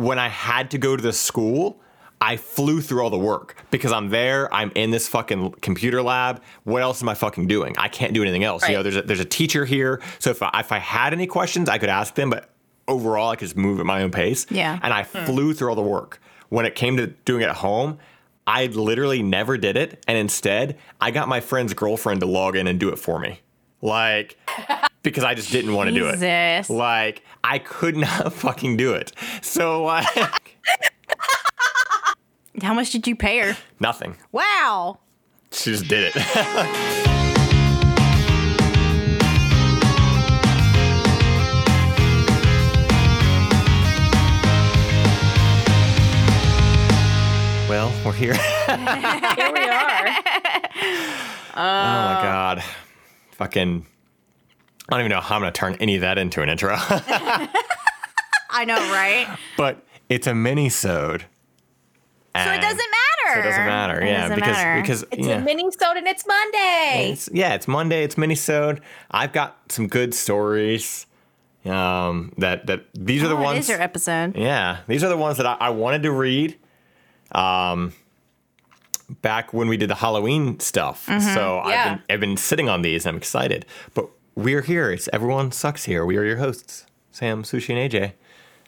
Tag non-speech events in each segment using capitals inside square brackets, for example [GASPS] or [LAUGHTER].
when I had to go to the school, I flew through all the work because I'm there. I'm in this fucking computer lab. What else am I fucking doing? I can't do anything else. You know, there's a, there's a teacher here, so if I, if I had any questions, I could ask them. But overall, I could just move at my own pace. Yeah. And I hmm. flew through all the work. When it came to doing it at home, I literally never did it, and instead, I got my friend's girlfriend to log in and do it for me, like [LAUGHS] because I just didn't want to do it. Like I could not [LAUGHS] fucking do it. So uh, like [LAUGHS] How much did you pay her? nothing. Wow. She just did it. [LAUGHS] well, we're here. Here we are. Oh my god. Fucking I don't even know how I'm gonna turn any of that into an intro. [LAUGHS] I know, right? but it's a mini-sode. so it doesn't matter. So it doesn't matter, It yeah, doesn't because matter. because It's yeah. a mini sode and it's Monday. It's, yeah, it's Monday. It's mini minisode. I've got some good stories. Um, that that these are the Oh, ones. is your episode. yeah, these are the ones that I, I wanted to read. Um, back when we did the Halloween stuff. Mm-hmm. So I've been I've been sitting on these. and I'm excited. But we're here. It's everyone sucks here. We are your hosts, Sam, Sushi, and AJ.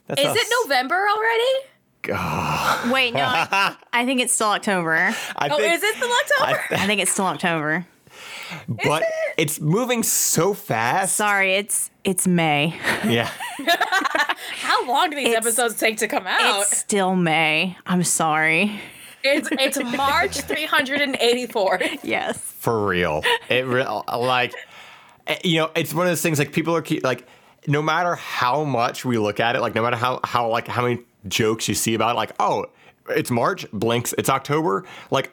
That's Is us. it November already? Wait, no, I, [LAUGHS] I think it's still October. I Oh, think- is it still October? I think it's still October. but it's moving so fast. Sorry, it's it's May. Yeah. [LAUGHS] How long do these It's- episodes take to come out? It's still May. I'm sorry. It's it's March 384. [LAUGHS] Yes. for real. It re- like you know, it's one of those things like people are keep, like no matter how much we look at it, like no matter how how like how many jokes you see about it, like oh, it's March, blinks, it's October, like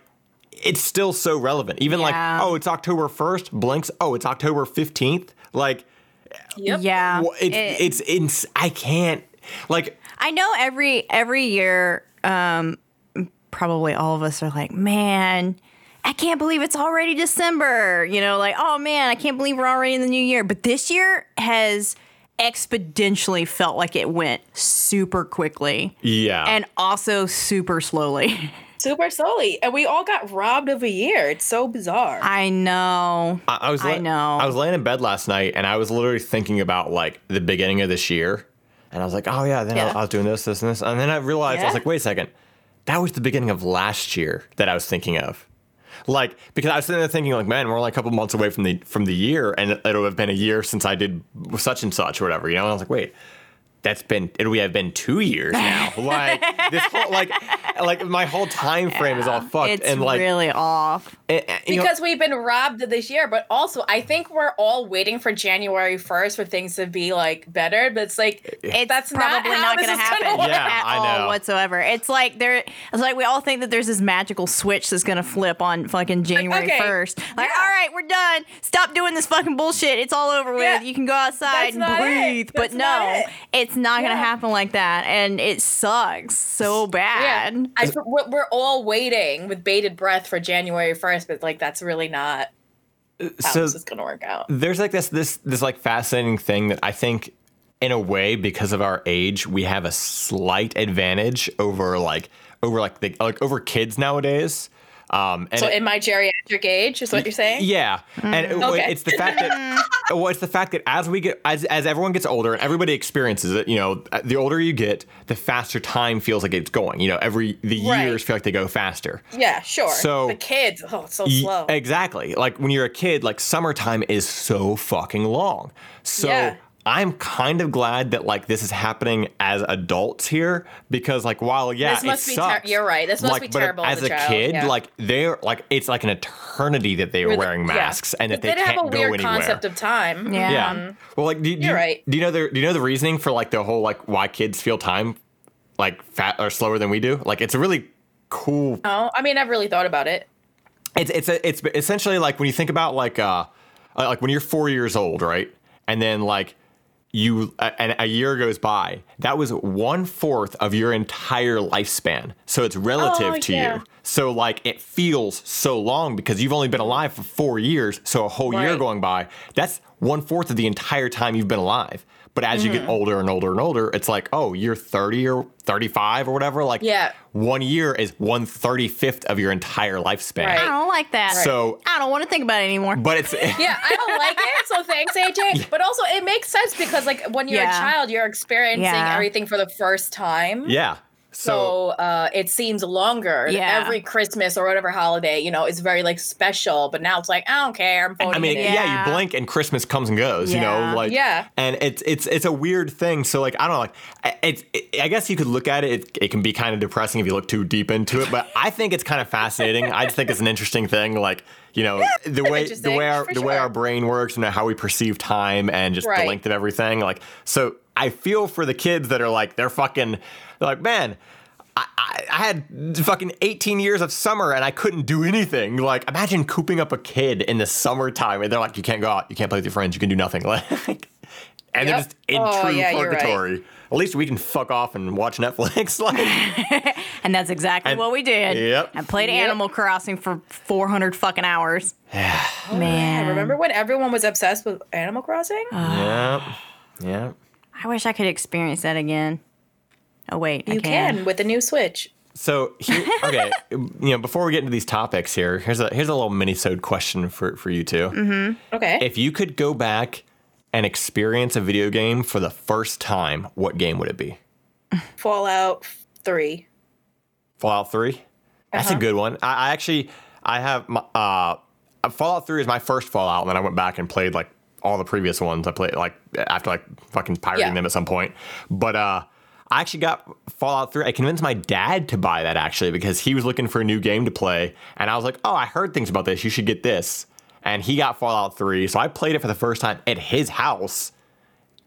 it's still so relevant. Even like oh, it's October 1st, blinks, oh, it's October 15th. Like Yep. Yeah. wh- it's it- it's ins- I can't like I know every every year, um, probably all of us are like, man, I can't believe it's already December. You know, like, oh man, I can't believe we're already in the new year. But this year has exponentially felt like it went super quickly yeah. and also super slowly. [LAUGHS] Super slowly. And we all got robbed of a year. It's so bizarre. I know. I, I was I know. I was laying in bed last night and I was literally thinking about like the beginning of this year. And I was like, oh yeah, then I- Yeah. I, was doing this, this, and this. And then I realized I was like, wait a second. That was the beginning of last year that I was thinking of. Like, because I was sitting there thinking, like, man, we're only a couple months away from the from the year, and it, it'll have been a year since I did such and such or whatever, you know. And I was like, wait, that's been it'll have been two years now. [LAUGHS] like this whole like like my whole time frame is all fucked. It's and like really off. and- and, you know- because we've been robbed this year, but also I think we're all waiting for January 1st for things to be like better. But it's like It's that's not probably how not, going to is gonna happen. Yeah, at I all know. whatsoever. It's like there. It's like we all think that there's this magical switch that's going to flip on fucking January okay, first. Like, yeah. all right, we're done. Stop doing this fucking bullshit. It's all over with. Yeah, You can go outside that's and not it. breathe. But That's not no, it. it's not going to happen like that, and it sucks so Yeah, bad. I, we're we're all waiting with bated breath for January 1st, but like that's really not uh, how so this is gonna work out. there's like this this this like fascinating thing that I think in a way because of our age we have a slight advantage over like over like the like over kids nowadays. Um, and So it- in my geriatric age is what you're saying? yeah, mm. and it- Okay. it's the fact that [LAUGHS] well, it's the fact that as we get as as everyone gets older and everybody experiences it, you know, uh, the older you get, the faster time feels like it's going. You know, every the Right. years feel like they go faster. Yeah, sure. So- the kids, oh, it's so Ye- slow. Exactly. Like when you're a kid, like summertime is so fucking long. So Yeah. I'm kind of glad that like this is happening as adults here because like while yeah, This must it be ter- sucks. you're right. This must like, be terrible As as a a child, kid, yeah. like they're like it's like an eternity that they are Where the- wearing yeah. masks and that But they they can't have a go weird anywhere. concept of time. Yeah. yeah. Well, like do, do, You're right. do you know the do you know the reasoning for like the whole like why kids feel time like fat or slower than we do? Like it's a really cool Oh, I mean, I've really thought about it. it's it's a, it's essentially like when you think about like uh uh, like when you're four years old, right? And then like you a- and a year goes by, that was one fourth of your entire lifespan. So it's relative Oh, to yeah. you. So like it feels so long because you've only been alive for four years. So a whole year going by, that's one fourth of the entire time you've been alive. But as you Mm-hmm. get older and older and older, it's like, oh, you're 30 or 35 or whatever. Like, Yeah. one year is one thirty fifth of your entire lifespan. Right. I don't like that. So, I don't want to think about it anymore. but it's [LAUGHS] yeah, I don't like it. So thanks, AJ. [LAUGHS] But also, it makes sense because, like, when you're Yeah. a child, you're experiencing Yeah. everything for the first time. yeah. So So, uh, it seems longer. Yeah. Every Christmas or whatever holiday, you know, is very like special. But now it's like, I don't care. I'm voting I mean, yeah. Yeah. you blink and Christmas comes and goes, you know, like Yeah. and it's it's it's a weird thing. So like I don't know, like I- it's it, I guess you could look at it. it. It can be kind of depressing if you look too deep into it, but I think it's kind of fascinating. I just think it's an interesting thing, like you know the way the way our for the way our brain works and how we perceive time and just the length of everything. Like so, I feel for the kids that are like they're fucking they're like man. I, I I had fucking 18 years of summer and I couldn't do anything. Like, imagine cooping up a kid in the summertime and they're like, you can't go out, you can't play with your friends, you can do nothing. [LAUGHS] Like, and they're just in Oh, true yeah, you're right. purgatory. At least we can fuck off and watch Netflix. [LAUGHS] Like, [LAUGHS] and that's exactly And- what we did. Yep. I played Yep. Animal Crossing for 400 fucking hours. [SIGHS] yeah, [SIGHS] Man. Yeah, remember when everyone was obsessed with Animal Crossing? yeah, [SIGHS] yeah. I wish I could experience that again. Oh, wait. I you can with a new Switch. So here, [LAUGHS] okay, you know, before we get into these topics here, here's a here's a little mini-sode question for for you 2 Mm-hmm. Okay. If you could go back and experience a video game for the first time, what game would it be? Fallout 3. Fallout 3? That's a good one. I, I actually I have my, uh Fallout 3 is my first Fallout, and then I went back and played like all the previous ones. I played like after like fucking pirating Yeah. them at some point. But uh I actually got Fallout 3. I convinced my dad to buy that actually because he was looking for a new game to play, and I was like, "Oh, I heard things about this. You should get this." And he got Fallout 3, so I played it for the first time at his house.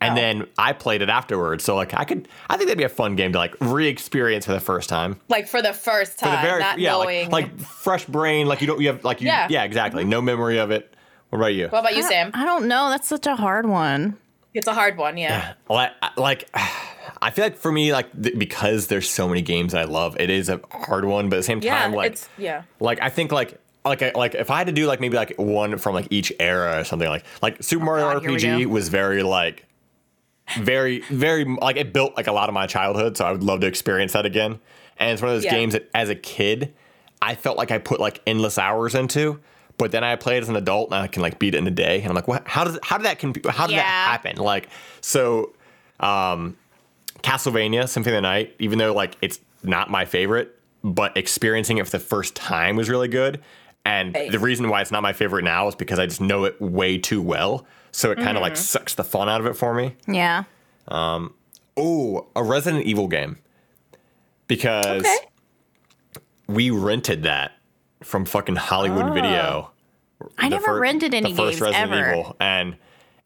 And Oh. then I played it afterwards. So like I could I think that'd be a fun game to like re-experience for the first time Like for the first time. for time, the very not yeah knowing. like, like fresh brain like you don't you have like you yeah, Yeah. exactly no memory of it what about you what about you, Sam? I don't know. That's such a hard one. It's a hard one, yeah. like, like [SIGHS] I feel like for me like th- because there's so many games I love it is a hard one but at the same Yeah, time like it's yeah. like I think like like I, like if I had to do like maybe like one from like each era or something like like Super Mario Oh God, RPG was very like very very like it built like a lot of my childhood so I would love to experience that again. And it's one of those Yeah. games that as a kid I felt like I put like endless hours into but then I play it as an adult and I can like beat it in a day and I'm like what? How does how did that how did that happen? Like so um Castlevania Symphony of the Night even though like it's not my favorite but experiencing it for the first time was really good and Right. the reason why it's not my favorite now is because I just know it way too well so it kind of like sucks the fun out of it for me Yeah. Um, oh, a Resident Evil game. Because Okay. we rented that from fucking Hollywood Oh. Video. I never fir- rented any the first games Resident ever. Evil, and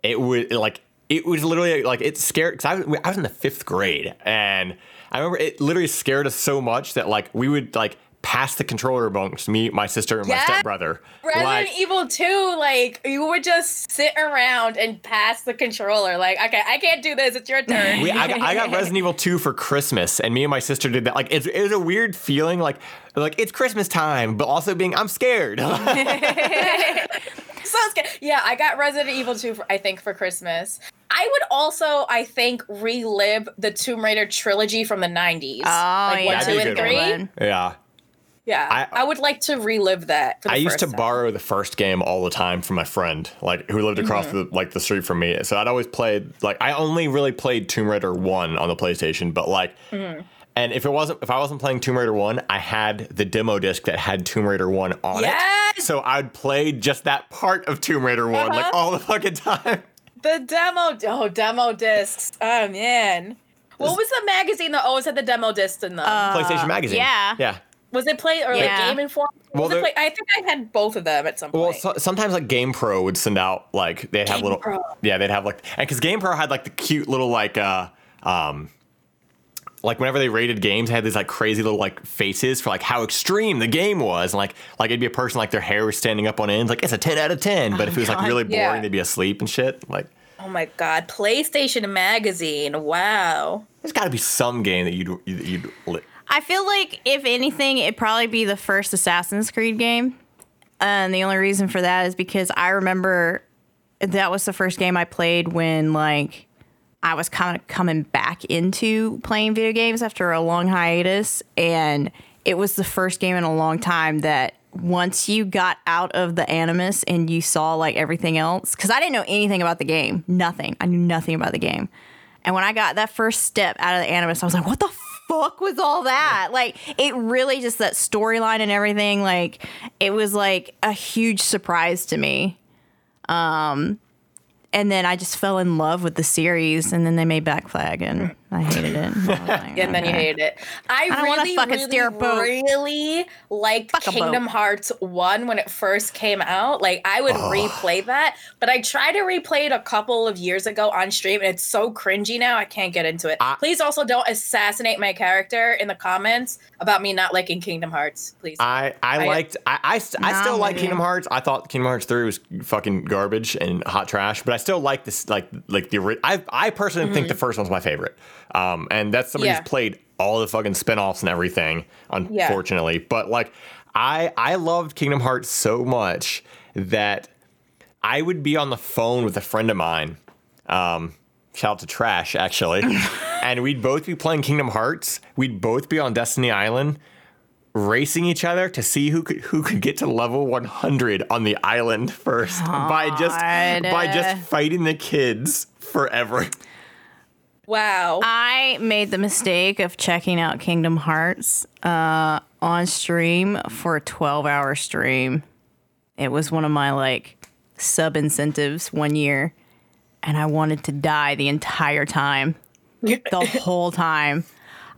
it would like it was literally like it scared because I was I was in the fifth grade, and I remember it literally scared us so much that like we would like pass the controller amongst me, my sister, and my Yeah. stepbrother. Resident like, Evil 2, like you would just sit around and pass the controller. Like, okay, I can't do this. It's your turn. We, I, got, I got [LAUGHS] Resident Evil 2 for Christmas, and me and my sister did that. Like, it's, it was a weird feeling, like, like it's Christmas time, but also being I'm scared. [LAUGHS] [LAUGHS] so scared. Yeah, I got Resident Evil 2, for, I think, for Christmas. I would also, I think, relive the Tomb Raider trilogy from the 90s. Oh, like yeah. one, That'd two, be a and three. one. yeah, Yeah, I- I, would like to relive that. For the I used to time. borrow the first game all the time from my friend, like who lived across Mm-hmm. the like the street from me. So I'd always played like I only really played Tomb Raider one on the PlayStation, but like. Mm-hmm. And if it wasn't, if I wasn't playing Tomb Raider one, I had the demo disc that had Tomb Raider one on it. Yes! So I'd play just that part of Tomb Raider one like Uh-huh. all the fucking time. [LAUGHS] The demo, oh, demo discs. Oh man, what was the magazine that always had the demo discs in them? PlayStation Magazine. yeah. Yeah. Was it Play or yeah. like Game Informer? Well, was it play, I think I had both of them at some Well, point. so, sometimes like Game Pro would send out like they'd have Game little Pro. yeah they'd have like and because Game Pro had like the cute little like uh um like whenever they rated games, they had these like crazy little like faces for like how extreme the game was, and like like it'd be a person like their hair was standing up on ends, like it's a ten out of ten. But if it was like really boring, Yeah. they'd be asleep and shit. Like oh my god, PlayStation Magazine! Wow. there's got to be some game that you'd you'd, you'd li- I feel like if anything, it'd probably be the first Assassin's Creed game. And the only reason for that is because I remember that was the first game I played when like I was kind of coming back into playing video games after a long hiatus, and it was the first game in a long time that once you got out of the animus and you saw like everything else, because I didn't know anything about the game, nothing. I knew nothing about the game. And when I got that first step out of the animus, I was like, what the fuck was all that? Like, it really just that storyline and everything, like, it was like a huge surprise to me. Um, and then I just fell in love with the series, and then they made Black Flag, and I hated it. [LAUGHS] I like, and then you hated it. I, don't really, fucking really, steer a boat. really liked Fuck. Kingdom Hearts 1 when it first came out. Like, I would replay that, but I tried to replay it a couple of years ago on stream, and it's so cringy now, I can't get into it. I- Please also don't assassinate my character in the comments about me not liking Kingdom Hearts, please. I, I I- liked I I, st- I still like with Kingdom. Hearts. I thought Kingdom Hearts 3 was fucking garbage and hot trash, but I still like this like like the ori- I I personally think mm-hmm. the first one's my favorite. Um and that's somebody Yeah. who's played all the fucking spin-offs and everything, unfortunately. But like I I loved Kingdom Hearts so much that I would be on the phone with a friend of mine. Um shout out to Trash actually. [LAUGHS] and we'd both be playing Kingdom Hearts. We'd both be on Destiny Island racing each other to see who could who could get to level 100 on the island first by just by just fighting the kids forever. Wow. I made the mistake of checking out Kingdom Hearts uh, on stream for a 12 hour stream. It was one of my like sub incentives one year, and I wanted to die the entire time, [LAUGHS] the whole time.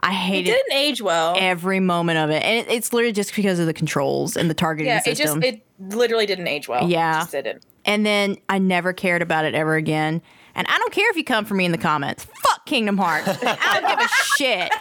I hated it didn't age well. every moment of it, and it, it's literally just because of the controls and the targeting yeah, it system. just, it literally didn't age well. Yeah. It just didn't. and then I never cared about it ever again. And I don't care if you come for me in the comments. Fuck Kingdom Hearts. [LAUGHS] I don't give a shit.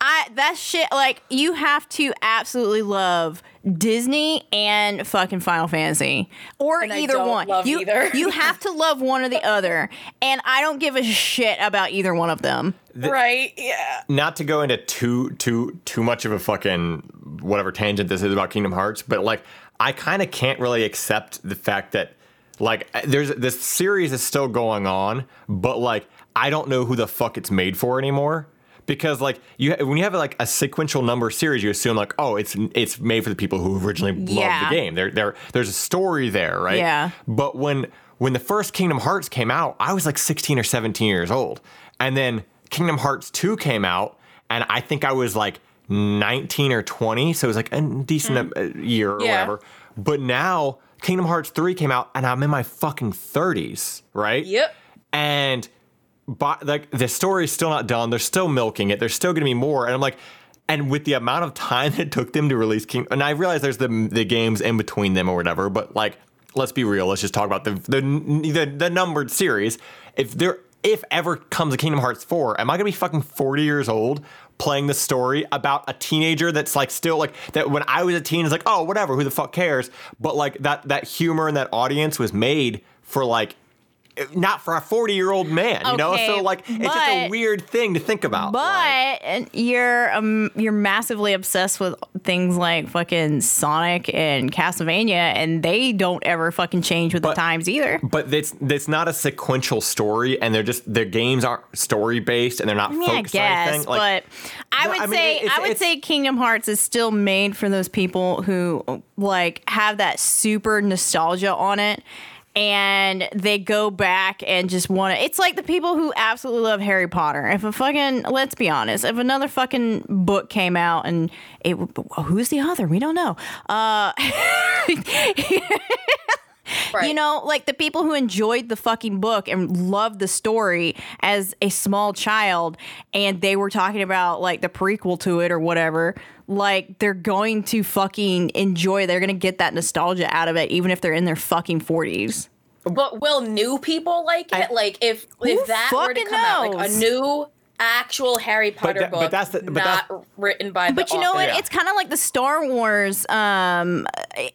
I that shit like you have to absolutely love Disney and fucking Final Fantasy or And I either don't one. love you either. you [LAUGHS] have to love one or the other, and I don't give a shit about either one of them. right? Yeah. Not to go into too too too much of a fucking whatever tangent this is about Kingdom Hearts, but like I kind of can't really accept the fact that like there's this series is still going on, but like I don't know who the fuck it's made for anymore. Because like you, when you have like a sequential number series, you assume like, oh, it's it's made for the people who originally loved the game. There, there, there's a story there, right? Yeah. But when when the first Kingdom Hearts came out, I was like 16 or 17 years old, and then Kingdom Hearts 2 came out, and I think I was like 19 or 20, so it was like a decent uh, year or Yeah. whatever. But now Kingdom Hearts 3 came out, and I'm in my fucking 30s, right? Yep. and but like the story's still not done. They're still milking it. There's still going to be more. And I'm like, and with the amount of time that [LAUGHS] it took them to release King, and I realize there's the the games in between them or whatever. But like, let's be real. Let's just talk about the the the, the numbered series. If there if ever comes a Kingdom Hearts 4, am I gonna be fucking 40 years old playing the story about a teenager that's like still like that when I was a teen, is like, oh, whatever, who the fuck cares? But like that that humor and that audience was made for like not for a 40 year old man, you know? So like it's just a weird thing to think about. But like- you're um, you're massively obsessed with things like fucking Sonic and Castlevania, and they don't ever fucking change with But- the times either. but it's it's not a sequential story, and they're just their games aren't story based, and they're not I mean, I focused on guess, anything. Like, but I No, would I mean, say I would say Kingdom Hearts is still made for those people who like have that super nostalgia on it. And they go back and just want to. It's like the people who absolutely love Harry Potter. If a fucking, let's be honest, if another fucking book came out and it, who's the author? We don't know. Uh, [LAUGHS] Right. you know, like the people who enjoyed the fucking book and loved the story as a small child, and they were talking about like the prequel to it or whatever. Like they're going to fucking enjoy. They're gonna get that nostalgia out of it, even if they're in their fucking forties. But will new people like it? like if if that were to fucking come out, like a new actual Harry Potter that- but book, that's the- but not that's- written by the But you know what? Yeah. It's kind of like the Star Wars um,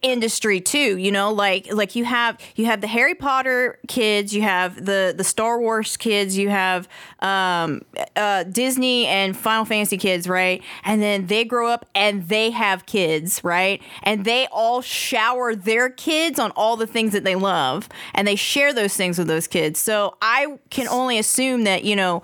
industry too. You know, like like you have you have the Harry Potter kids, you have the the Star Wars kids, you have um, uh, Disney and Final Fantasy kids, right? And then they grow up and they have kids, right? And they all shower their kids on all the things that they love, and they share those things with those kids. So I can only assume that you know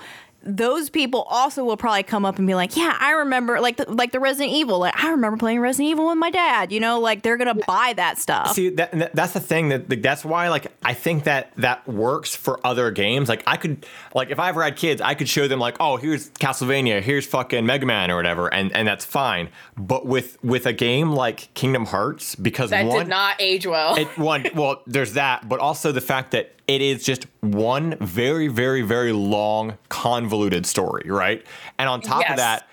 those people also will probably come up and be like, "Yeah, I remember like the, like the Resident Evil. Like I remember playing Resident Evil with my dad. You know, like they're gonna buy that stuff." See that, that- that's the thing that like, that's why like I think that that works for other games. Like I could like if I ever had kids, I could show them like, oh, here's Castlevania, here's fucking Mega Man or whatever, and and that's fine. But with with a game like Kingdom Hearts, because that one did not age well. it one well there's that, but also the fact that it is just one very very very long convoluted story, right? And on top Yes. of that.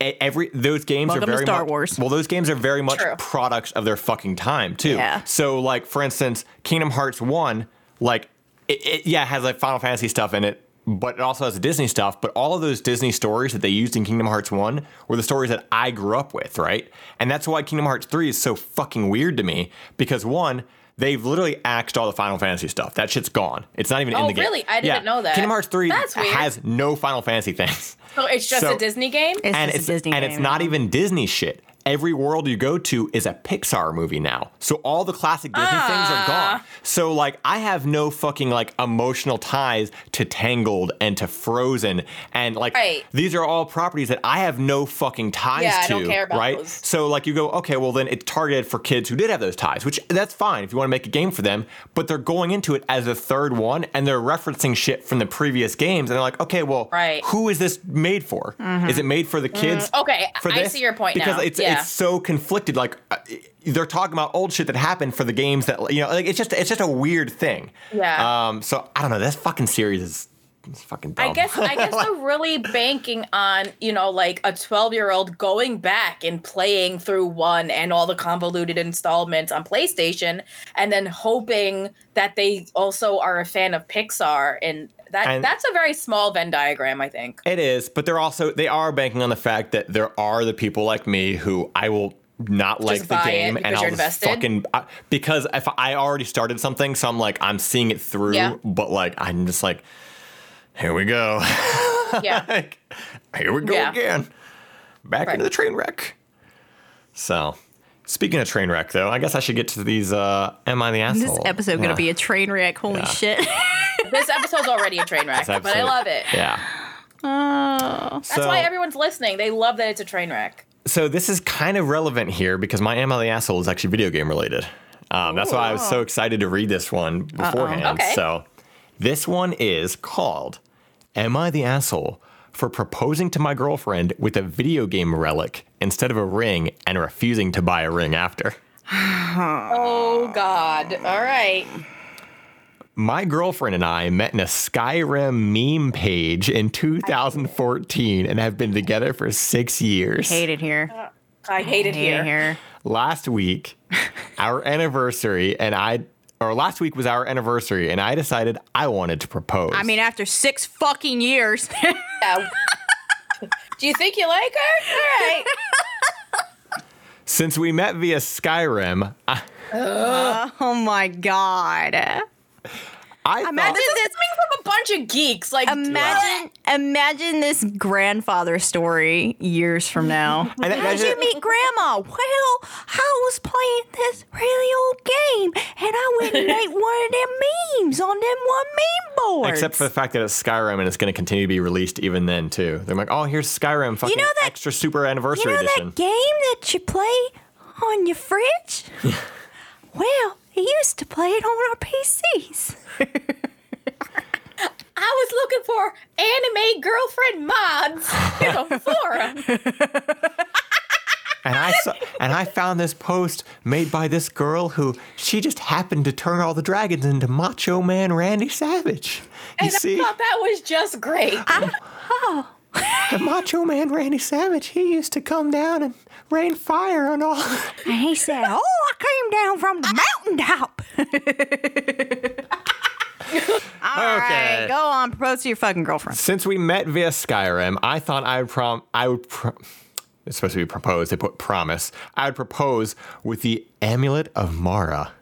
Every those games Welcome are very Star much, Wars. Well, those games are very much True. products of their fucking time too. Yeah. So, like for instance, Kingdom Hearts One, like it, it yeah it has like Final Fantasy stuff in it, but it also has Disney stuff. But all of those Disney stories that they used in Kingdom Hearts One were the stories that I grew up with, right? And that's why Kingdom Hearts Three is so fucking weird to me because one. They've literally axed all the Final Fantasy stuff. That shit's gone. It's not even in Oh, the game. really? I didn't know that. Kingdom Hearts 3 That's weird. has no Final Fantasy things. so it's just so- a Disney game. It's and just it's a Disney and game it's not even Disney shit. Every world you go to is a Pixar movie now. So all the classic Disney things are gone. Ah. So like I have no fucking like emotional ties to Tangled and to Frozen and like Right. these are all properties that I have no fucking ties Yeah, I to, don't care about right? those. So like you go, okay, well then it's targeted for kids who did have those ties, which that's fine if you want to make a game for them, but they're going into it as a third one and they're referencing shit from the previous games and they're like, okay, well, Right. who is this made for? Mm-hmm. Is it made for the kids? Mm-hmm. okay, for I see your point because now. it's Yeah. it's so conflicted. Like uh, they're talking about old shit that happened for the games that you know, like it's just it's just a weird thing. Yeah. Um. So I don't know. This fucking series is it's fucking. I guess I guess [LAUGHS] they're really banking on you know like a twelve year old going back and playing through one and all the convoluted installments on PlayStation, and then hoping that they also are a fan of Pixar, and that And- that's a very small Venn diagram, I think. It is, but they're also they are banking on the fact that there are the people like me who I will not like the game and I'll you're just fucking I, because if I already started something, so I'm like I'm seeing it through, Yeah. but like I'm just like, here we go, [LAUGHS] Yeah, like here we go Yeah. again, back Right. into the train wreck. So. Speaking of train wreck, though, I guess I should get to these. Uh, Am I the asshole? This episode Yeah. gonna be a train wreck. Holy Yeah. shit! [LAUGHS] this episode's already a train wreck, but I love it. Yeah. Oh, That's so, why everyone's listening. They love that it's a train wreck. so this is kind of relevant here because my Am I the asshole is actually video game related. Um, that's why I was so excited to read this one beforehand. Okay. So this one is called "Am I the asshole for proposing to my girlfriend with a video game relic instead of a ring and refusing to buy a ring after?" Oh God! All right. My girlfriend and I met in a Skyrim meme page in 2014 and have been together for six years. hate it here. Uh, I hate it here. here. last week, [LAUGHS] our anniversary, and I, or last week was our anniversary, and I decided I wanted to propose. I mean, after six fucking years. [LAUGHS] Yeah. Do you think you like her? All right. since we met via Skyrim, I, [LAUGHS] oh my god. I Imagine thought, This is coming from a bunch of geeks. Like, Imagine, imagine this grandfather story years from now. [LAUGHS] And How'd imagine- you meet Grandma? Well, I was playing this really old game, and I went and made [LAUGHS] one of them memes on them one meme board. except for the fact that it's Skyrim and it's going to continue to be released even then too. They're like, oh, here's Skyrim, fucking know that- extra super anniversary you know edition. that game that you play on your fridge? [LAUGHS] well, I used to play it on our PCs. [LAUGHS] I was looking for anime girlfriend mods in a forum. And I saw, and I found this post made by this girl who she just happened to turn all the dragons into Macho Man Randy Savage. You And see, I thought that was just great. the oh. [LAUGHS] Macho Man Randy Savage, he used to come down and rain fire on all. And he said, Oh, I came down from the mountaintop. [LAUGHS] All Okay. right, go on, propose to your fucking girlfriend. Since we met via Skyrim, I thought I would prom. I would. Pro- it's supposed to be proposed. They put promise. I would propose with the amulet of Mara.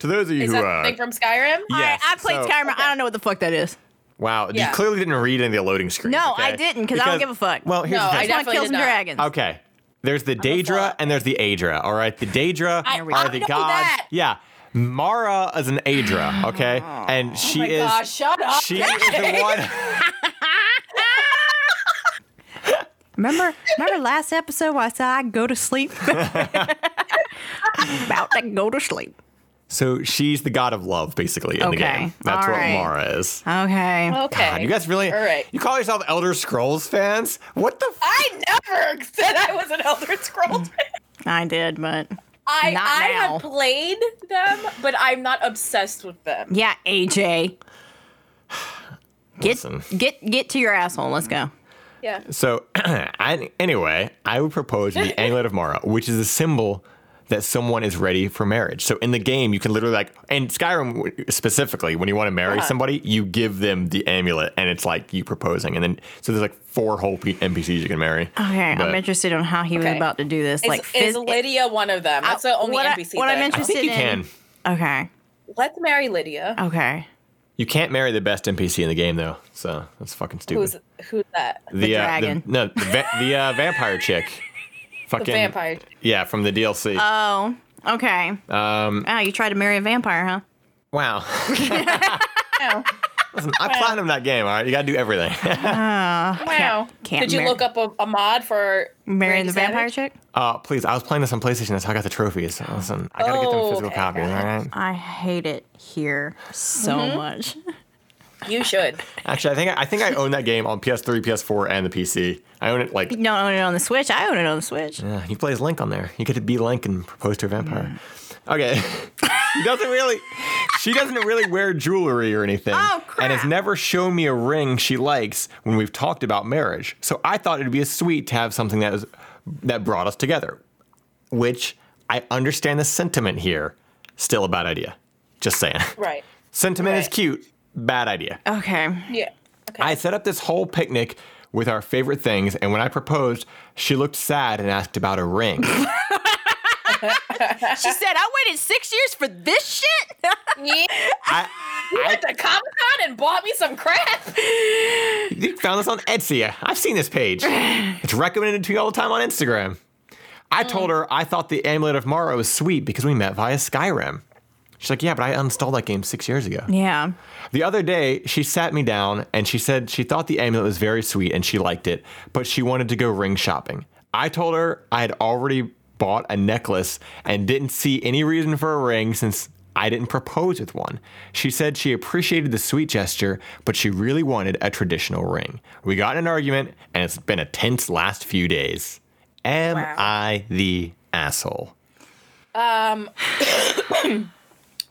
To those of you Is who that uh, the thing from Skyrim? Yes, I, I played so- Skyrim. I don't know what the fuck that is. Wow, Yeah. you clearly didn't read any of the loading screens. No, okay? I didn't because I don't give a fuck. Well, here's No, the I thing. I want to kill some not. dragons. Okay. There's the a Daedra and there's the Aedra. All right. The Daedra I- are I the know gods. that. Yeah. Mara is an Aedra, okay? Oh and she Oh my is gosh, shut up. she is the [LAUGHS] one [LAUGHS] Remember, remember last episode where I said I go to sleep? [LAUGHS] I'm About to go to sleep. So she's the god of love basically in the game. That's All what right. Mara is. Okay. Okay. God, you guys really All right. You call yourself Elder Scrolls fans? What the f- I never said I was an Elder Scrolls mm. fan. I did, but I Not I now. have played them, but I'm not obsessed with them. yeah, AJ. [SIGHS] Get Listen. get get to your asshole. Let's go. Yeah. So, [CLEARS THROAT] I, anyway, I would propose the Amulet of Mara, which is a symbol that someone is ready for marriage. So in the game, you can literally like, and Skyrim specifically, when you want to marry Uh-huh. somebody, you give them the amulet, and it's like you proposing, and then so there's like four whole NPCs you can marry. Okay, But I'm interested on how he was about to do this. Is, like, is phys- Lydia one of them? That's the only what I- NPC. what that I'm I know. I think you in- can. okay, Let's marry Lydia. okay. You can't marry the best NPC in the game though, so that's fucking stupid. Who's who's that? the, uh, dragon. the no the, va- the uh, vampire chick. [LAUGHS] The vampire. Yeah, from the DLC. Oh, okay. um, Oh, you tried to marry a vampire, huh? wow. Wow. [LAUGHS] [LAUGHS] Listen, I platinum that game. All right, you gotta do everything. [LAUGHS] wow. can't Did you mar- look up a, a mod for Marrying the Randy vampire chick? uh, please, I was playing this on PlayStation. That's how I got the trophies. Listen, I gotta get them Oh, physical okay. copies. All right. I hate it here so Mm-hmm. much. You should. Actually, I think I think I own that game on PS3, PS4, and the PC. I own it like. You don't own it on the Switch. I own it on the Switch. Yeah, he plays Link on there. You get to be Link and propose to a vampire. Mm. Okay. [LAUGHS] he doesn't really. She doesn't really wear jewelry or anything. Oh, And has never shown me a ring she likes when we've talked about marriage. So I thought it'd be sweet to have something that was that brought us together. Which I understand the sentiment here. Still a bad idea. Just saying. Right. Sentiment is cute. Bad idea. Okay. Yeah. Okay. I set up this whole picnic with our favorite things, and when I proposed, she looked sad and asked about a ring. [LAUGHS] [LAUGHS] She said, I waited six years for this shit? yeah. [LAUGHS] I, You I went to Comic Con and bought me some crap. you found this on Etsy. I've seen this page. It's recommended to you all the time on Instagram. I told mm. her I thought the Amulet of Mara was sweet because we met via Skyrim. She's like, yeah, but I uninstalled that game six years ago. yeah. The other day, she sat me down and she said she thought the amulet was very sweet and she liked it, but she wanted to go ring shopping. I told her I had already bought a necklace and didn't see any reason for a ring since I didn't propose with one. She said she appreciated the sweet gesture, but she really wanted a traditional ring. We got in an argument and it's been a tense last few days. Am Wow. I the asshole?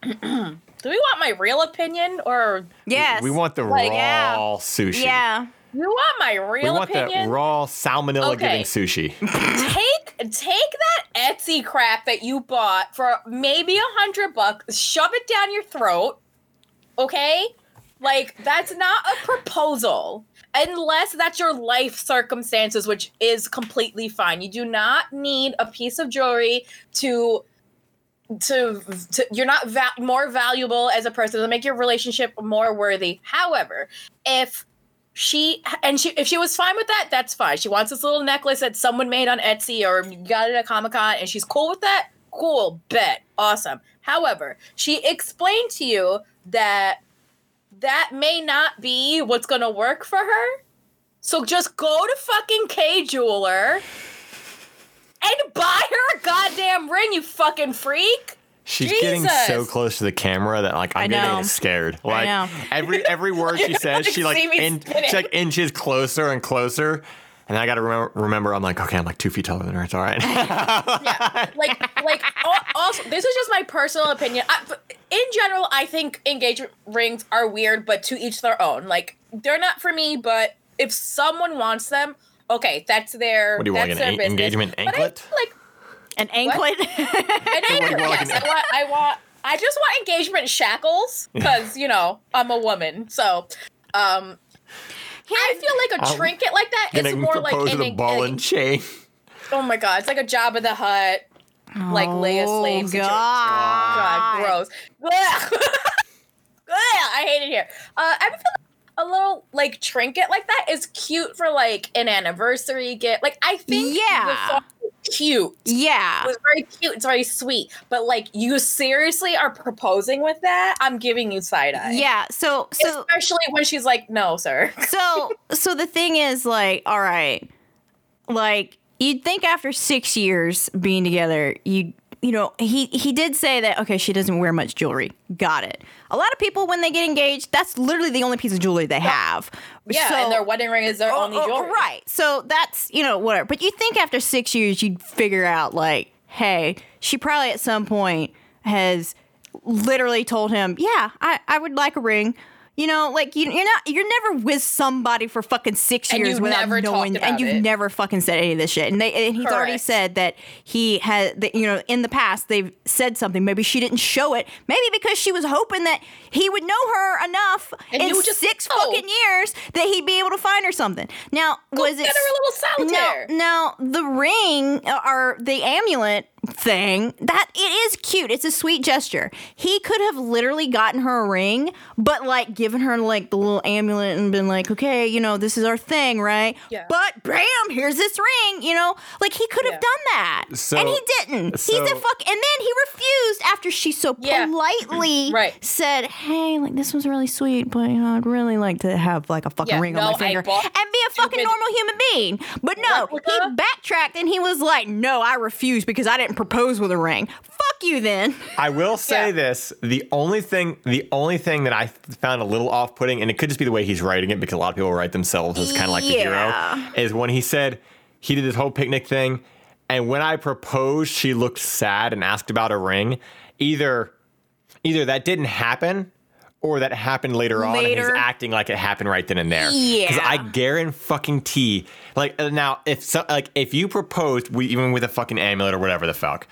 [CLEARS THROAT] Do we want my real opinion or Yes. We want the Like, raw yeah. sushi. Yeah. you want my real We real want opinion? the raw salmonella Okay. giving sushi. [LAUGHS] take take that Etsy crap that you bought for maybe a hundred bucks, shove it down your throat. Okay? Like that's not a proposal. Unless that's your life circumstances, which is completely fine. You do not need a piece of jewelry to to, to you're not va- more valuable as a person to make your relationship more worthy. However, if she and she if she was fine with that, that's fine. She wants this little necklace that someone made on Etsy or got it at Comic Con, and she's cool with that. Cool, bet, awesome. However, she explained to you that that may not be what's gonna work for her. So just go to fucking Kay Jeweler and buy her a goddamn ring, you fucking freak. She's getting so close to the camera that like I'm getting scared. Like know. every every [LAUGHS] word she says, she like in, she like inches closer and closer. And I gotta remember, remember, I'm like, okay, I'm like two feet taller than her. It's all right. [LAUGHS] yeah, like like also this is just my personal opinion I, in general i think engagement rings are weird but to each their own like they're not for me but if someone wants them okay that's their What do you want, like an business. engagement But I anklet? like An [LAUGHS] anklet? an anklet you yes i want i want I just want engagement shackles [LAUGHS] because you know I'm a woman. So, um, I feel like a I'm trinket like that is Getting more like proposed an, with a ball and chain. oh my god, it's like a Jabba the Hutt, like Leia Oh, slave situation. God. God, gross. Ugh. [LAUGHS] Ugh, I hate it here. Uh, I feel like a little like trinket like that is cute for like an anniversary gift. Like I think Yeah. the song is cute. Yeah. It was very cute. It's very sweet. But like you seriously are proposing with that? I'm giving you side eye. Yeah. So so Especially when she's like, no, sir. [LAUGHS] so so the thing is like all right like you'd think after six years being together you you know he he did say that okay she doesn't wear much jewelry got it a lot of people when they get engaged that's literally the only piece of jewelry they have. Yeah, So- and their wedding ring is their Oh, only oh, right. So that's you know whatever. But you think after six years you'd figure out like hey she probably at some point has literally told him yeah i, I would like a ring you know, like you, you're not, you're never with somebody for fucking six And years without knowing, and you've it. never fucking said any of this shit. And they, and he's already said that he had, that you know, in the past they've said something. Maybe she didn't show it. Maybe because she was hoping that he would know her enough And in just six fucking years that he'd be able to find her something. Now, Go was it? her a little solitaire. Now, now the ring uh, or the amulet thing that it is cute. It's a sweet gesture. He could have literally gotten her a ring, but like given her like the little amulet and been like, okay, you know, this is our thing, right? Yeah. But bam, here's this ring. You know, like he could have Yeah. done that, So- and he didn't. He's a fuck. And then he refused after she so Yeah. [CLEARS THROAT] politely Right. said, "Hey, like this was really sweet, but you know, I'd really like to have like a fucking Yeah, ring on my finger and be a fucking normal human being." But no, he backtracked and he was like, "No, I refuse because I didn't propose with a ring." Fuck you, then. [LAUGHS] I will say Yeah. this: the only thing, the only thing that I found a little off-putting, and it could just be the way he's writing it, because a lot of people write themselves as kind of like the hero, is when he said he did this whole picnic thing, and when I proposed, she looked sad and asked about a ring. Either, either that didn't happen. Or that happened later, on, and he's acting like it happened right then and there. Yeah. because I guarantee, fucking T like uh, now, if so, like if you proposed, we, even with a fucking amulet or whatever the fuck,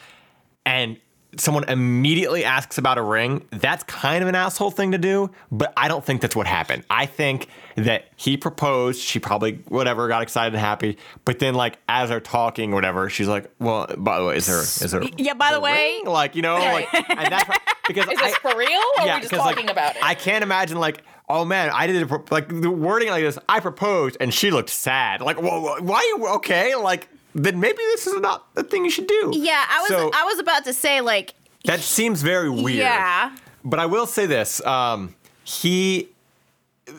and someone immediately asks about a ring, that's kind of an asshole thing to do, but I don't think that's what happened. I think that he proposed, she probably whatever got excited and happy, but then like as they're talking or whatever, she's like, "Well, by the way, is there is there Yeah, by the way- ring?" like, you know, like and that's [LAUGHS] because [LAUGHS] Is I, this for real or are we just 'cause, like, talking about it? I can't imagine like, oh man, I did pro- like the wording like this. I proposed and she looked sad. Like, whoa, why are you okay? Like, then maybe this is not the thing you should do. Yeah, I was So- I was about to say like That seems very weird. Yeah. But I will say this. Um, he.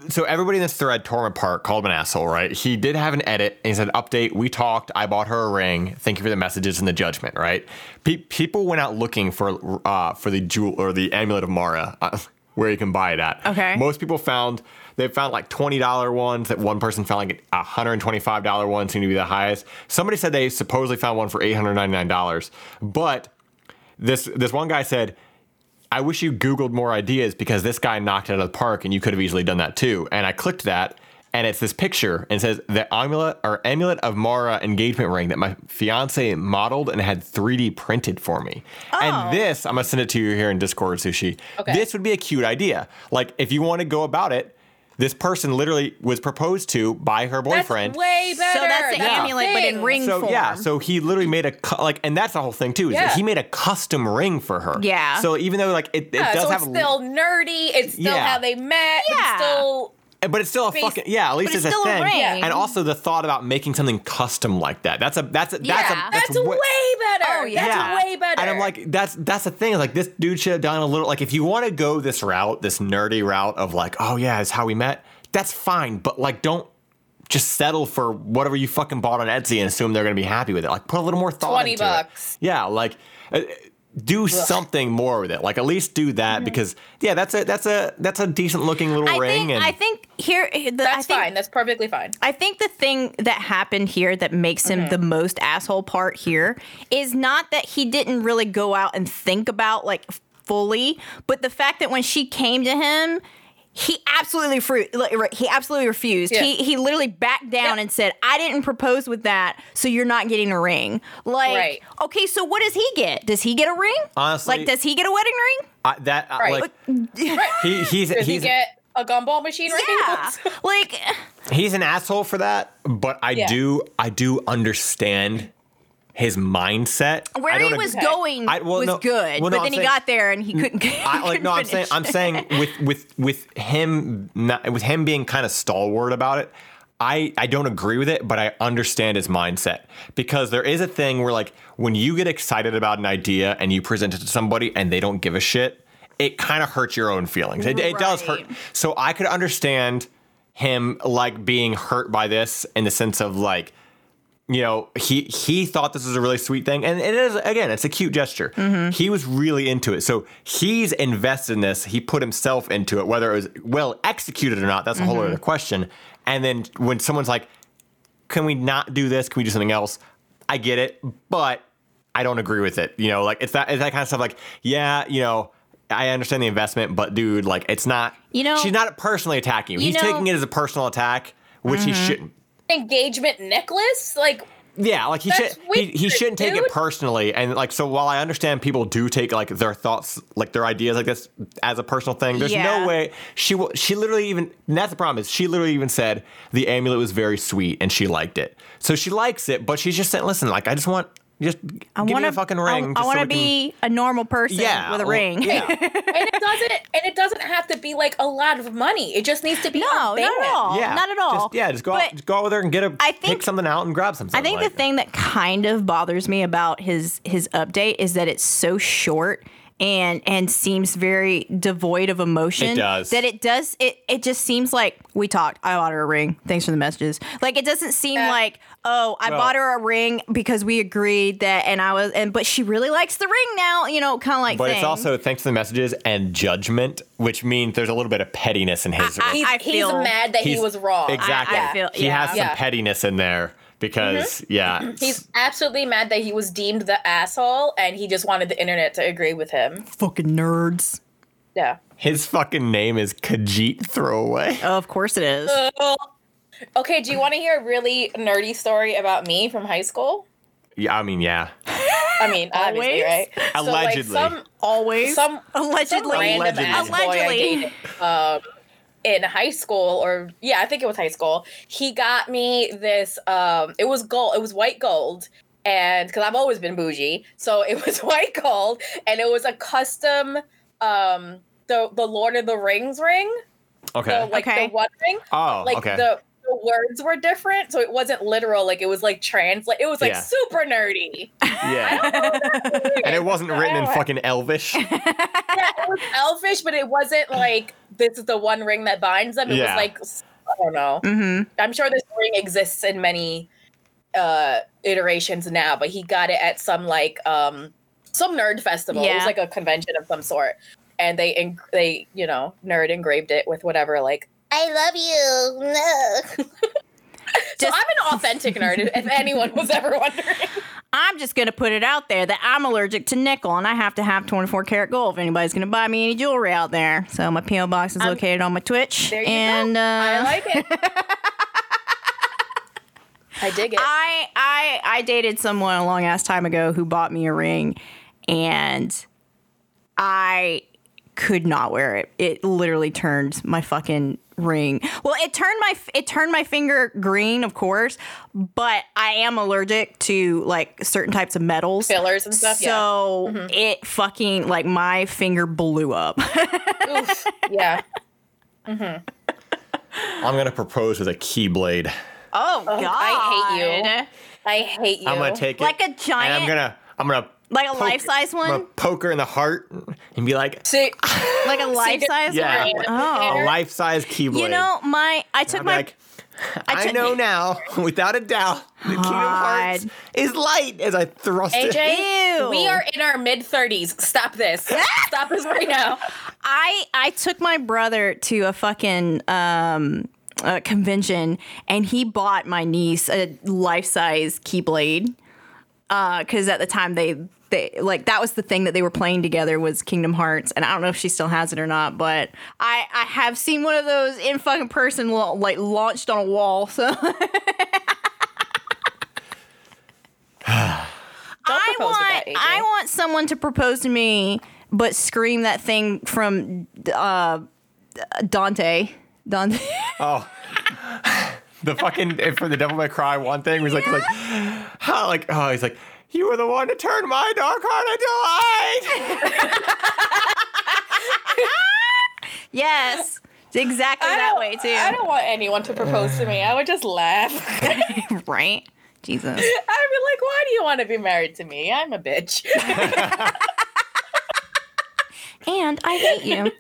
So everybody in this thread tore him apart, called him an asshole, right? He did have an edit, and he said, "Update: We talked. I bought her a ring. Thank you for the messages and the judgment." Right? Pe- people went out looking for uh, for the jewel or the amulet of Mara, uh, [LAUGHS] where you can buy it at. Okay. Most people found they found like twenty dollar ones. That one person found like a hundred and twenty five dollar one seemed to be the highest. Somebody said they supposedly found one for eight hundred ninety nine dollars, but this this one guy said, "I wish you Googled more ideas because this guy knocked it out of the park, and you could have easily done that too." And I clicked that, and it's this picture, and it says the amulet or amulet of Mara engagement ring that my fiance modeled and had 3D printed for me. Oh. And this, I'm gonna send it to you here in Discord, sushi. Okay. This would be a cute idea. Like if you want to go about it. This person literally was proposed to by her That's boyfriend. way better. So that's the That's amulet, but in ring So form. yeah, so he literally made a cu- like, and that's the whole thing too. Is that Yeah. he made a custom ring for her. Yeah. So even though like it, it Yeah, does so have, it's a- still nerdy. It's still Yeah. how they met. Yeah. It's still but it's still a based- fucking yeah. At least it's it's, still a a thing. ring. And also the thought about making something custom like that. That's a that's a that's Yeah. a that's, wa- way better. Oh, yeah. That's way better. And I'm like, that's that's the thing. Like this dude should have done a little. Like if you want to go this route, this nerdy route of like, oh yeah, it's how we met. That's fine. But like, don't just settle for whatever you fucking bought on Etsy and assume they're gonna be happy with it. Like, put a little more thought 20 into bucks. it. Yeah, like. Uh, Do something more with it. Like at least do that Mm-hmm. because yeah, that's a that's a that's a decent looking little I ring. think and I think here the, that's I think, fine. That's perfectly fine. I think the thing that happened here that makes him the most asshole part here is not that he didn't really go out and think about like fully, but the fact that when she came to him, he absolutely fru- he absolutely refused. Yeah. He he literally backed down Yeah. and said, "I didn't propose with that, so you're not getting a ring." Like, Right. okay, so what does he get? Does he get a ring? Honestly- like, does he get a wedding ring? I, that Right. like [LAUGHS] he he's Does he get a gumball machine right Yeah, [LAUGHS] like he's an asshole for that, but I Yeah. do I do understand his mindset. Where he was ag- going I- well, was no- good, well, no, but I'm then he saying- got there and he couldn't. I, [LAUGHS] like no, I'm saying I'm saying with with with him not, with him being kind of stalwart about it. I, I don't agree with it, but I understand his mindset because there is a thing where like when you get excited about an idea and you present it to somebody and they don't give a shit, it kind of hurts your own feelings. It, it does hurt. So I could understand him like being hurt by this in the sense of like you know he he thought this was a really sweet thing. And it is again it's a cute gesture. He was really into it. So he's invested in this. He put himself into it whether it was well executed or not. That's a whole other question. And then when someone's like can we not do this? Can we do something else? I get it but i don't agree with it. You know like it's that it's that kind of stuff like yeah you know I understand the investment, but dude, like it's not. You know- she's not personally attacking you. You He's know- Mm-hmm. taking it as a personal attack, which he shouldn't. Engagement necklace? Like, Yeah, like he should he, he shouldn't take it personally. And like so while I understand people do take like their thoughts like their ideas like this as a personal thing, there's Yeah. no way she will she literally even and that's the problem is she literally even said the amulet was very sweet and she liked it. So she likes it, but she's just saying, listen, like I just want just I give want me a fucking ring. I, just so want to we can- be a normal person yeah, with a well, ring. Yeah. [LAUGHS] and it doesn't and it doesn't have to be like a lot of money. It just needs to be No, a not at all. yeah. Not at all. Just, yeah, just go But out, just go out with her and get a I pick think- something out and grab something. I think like, the thing that kind of bothers me about his his update is that it's so short and and seems very devoid of emotion. It does. That it does it it just seems like we talked. I bought her a ring. Thanks for the messages. Like it doesn't seem Yeah. like oh I Well- bought her a ring because we agreed that and I was and but she really likes the ring now. You know, kind of like. But thing. it's also thanks to the messages and judgment, which means there's a little bit of pettiness in his. I- He's, I he's feel- mad that he was wrong. Exactly. I feel- he yeah. has some pettiness in there because yeah, [CLEARS THROAT] He's absolutely mad that he was deemed the asshole and he just wanted the internet to agree with him. fucking nerds. Yeah. his fucking name is Khajiit Throwaway. Oh, [LAUGHS] of course it is. Okay, do you want to hear a really nerdy story about me from high school? Yeah, I mean, yeah, I mean, obviously, Always? right? Allegedly. So like some Always. some some allegedly. random Allegedly. ass boy I dated um, in high school, or yeah, I think it was high school. He got me this. Um, it was gold. It was white gold, and because I've always been bougie, so [LAUGHS] it was white gold, and it was a custom. Um, the the Lord of the Rings ring. okay. The, like Okay. the one ring. oh, Like okay. the. The words were different, so it wasn't literal. Like it was like translate. It was like Yeah. super nerdy. yeah, and it wasn't written in fucking Elvish. [LAUGHS] yeah, it was elfish, but it wasn't like this is the one ring that binds them. It Yeah. was like I don't know. hmm I'm sure this ring exists in many uh iterations now, but he got it at some like um some nerd festival. It was Yeah. like a convention of some sort, and they en- they you know nerd engraved it with whatever like I love you. No. [LAUGHS] so I'm an authentic nerd. if- If anyone was ever wondering. I'm just gonna put it out there that I'm allergic to nickel and I have to have 24 karat gold if anybody's gonna buy me any jewelry out there. So my PO box is I'm- located on my Twitch. There you and go. I uh, like it. [LAUGHS] I dig it. I I I dated someone a long ass time ago who bought me a ring, and I could not wear it. It literally turned my fucking ring. Well, it turned my it turned my finger green, of course, but I am allergic to like certain types of metals. Fillers and stuff, yeah. So mm-hmm. it fucking like my finger blew up. Oof. [LAUGHS] Yeah. Mm-hmm. I'm gonna propose with a keyblade. oh, oh god! I hate you. I hate you. I'm gonna take it. Like a giant- and I'm gonna I'm gonna Like a poke- life-size one? poke her in the heart and be like See, [LAUGHS] Like a [LAUGHS] life size Yeah. one. Oh. a life size keyblade. You know, my I took my like, I, took- know [LAUGHS] now, without a doubt, the Kingdom Hearts is light as I thrust it. AJ, Ew. we are in our mid 30s. Stop this. Stop this right now. I I took my brother to a fucking um uh, convention and he bought my niece a life size keyblade. Uh, because at the time they they like that was the thing that they were playing together was Kingdom Hearts, and I don't know if she still has it or not, but I I have seen one of those in fucking person lo- like launched on a wall. So [LAUGHS] [SIGHS] I want that, I want someone to propose to me but scream that thing from uh, Dante. Dante. [LAUGHS] Oh. [LAUGHS] the fucking for the Devil May Cry one thing was like like how like oh he's like you were the one to turn my dark heart into light. [LAUGHS] yes. Exactly I that don't- way too. I don't want anyone to propose to me. I would just laugh. [LAUGHS] Right? Jesus. [LAUGHS] I'd be like, "Why do you want to be married to me? I'm a bitch." And I hate you.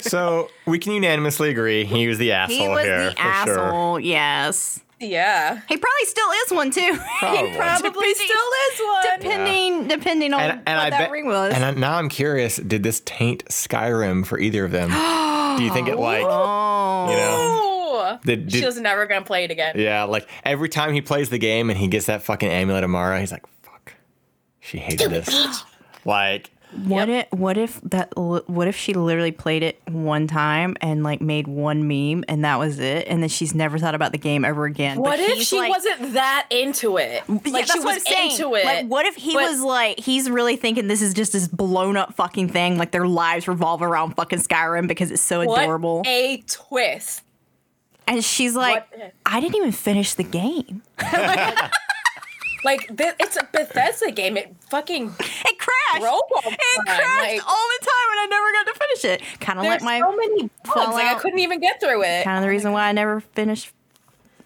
so we can unanimously agree he was the asshole he was here the for sure. asshole. Yes. Yeah. He probably still is one too. [LAUGHS] Probably. Probably Depending- still is one. depending depending on And, and what I that bet, ring was. and I, now I'm curious, did this taint Skyrim for either of them? [GASPS] Do you think it like oh. you know? Ooh. Did, did, she was never gonna play it again. Yeah, like every time he plays the game and he gets that fucking amulet of Mara, he's like, "Fuck, she hated this." [GASPS] Like, What if what if that what if she literally played it one time and like made one meme and that was it and then she's never thought about the game ever again. What But if she like- wasn't that into it? Like yeah, that's she what was into it. Like, what if he but- was like, he's really thinking this is just this blown up fucking thing? Like their lives revolve around fucking Skyrim because it's so adorable. a twist. and she's like, I didn't even finish the game. [LAUGHS] [LAUGHS] Like th- it's a Bethesda game. It fucking It crashed. Broke all the it crashed like- all the time, and I never got to finish it. Kind of like my so many bugs. Like I couldn't even get through it. kind of the reason why I never finished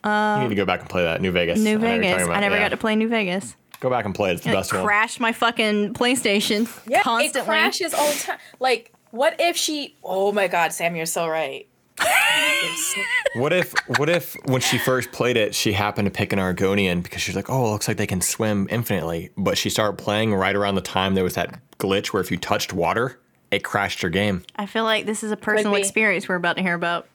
you need to go back and play that New Vegas. New I know what you're Vegas. talking I about, never yeah. got to play New Vegas. Go back and play it. It's the And best it one. crashed my fucking PlayStation Yeah, constantly. it crashes all the time. Like, what if she? Oh my God, Sam, you're so right. [LAUGHS] What if, what if when she first played it, she happened to pick an Argonian because she's like, "Oh, it looks like they can swim infinitely," but she started playing right around the time there was that glitch where if you touched water, it crashed her game. I feel like this is a personal be. experience we're about to hear about.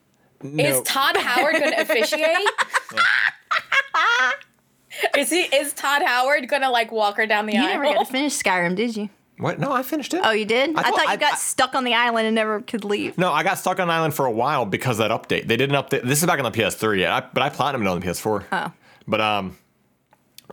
Is Todd Howard going [LAUGHS] to officiate? [LAUGHS] is he? Is Todd Howard going to like walk her down the You aisle? You never got to finish Skyrim, did you? What? No, I finished it. Oh, you did? I, thought- thought you I- got I- stuck on the island and never could leave. No, I got stuck on the island for a while because of that update. They didn't update. This is back on the PS3 yet, I, but I platinumed it on the PS4. Oh. But um,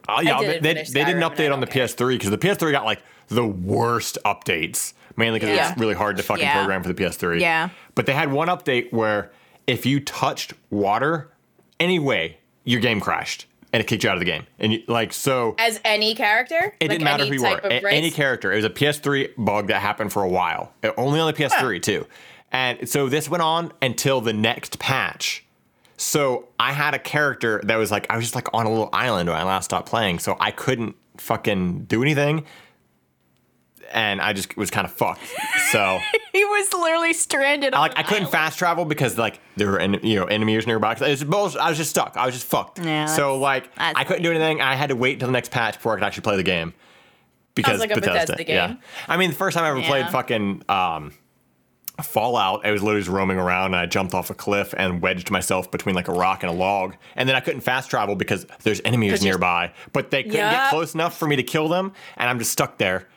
oh yeah, they, didn't they, they did an Skyrim, and I update on the care. PS3 because the PS3 got like the worst updates, mainly because Yeah. it's really hard to fucking Yeah. program for the PS3. Yeah. But they had one update where if you touched water anyway, your game crashed and it kicked you out of the game. And you, like so, As any character? it didn't matter who you were. A- any character. It was a PS3 bug that happened for a while. Uh, Only on the PS3 too. And so this went on until the next patch. So I had a character that was like I was just like on a little island when I last stopped playing, so I couldn't fucking do anything. And I just was kind of fucked. So [LAUGHS] He was literally stranded. I, like I couldn't fast travel because like there were en- you know enemies nearby. It was bullshit. I was just stuck. I was just fucked. Yeah, so like I couldn't do anything. I had to wait until the next patch before I could actually play the game. Because like a Bethesda Yeah. game. I mean, the first time I ever played fucking um, Fallout, I was literally just roaming around and I jumped off a cliff and wedged myself between like a rock and a log. And then I couldn't fast travel because there's enemies nearby, but they couldn't get close enough for me to kill them, and I'm just stuck there.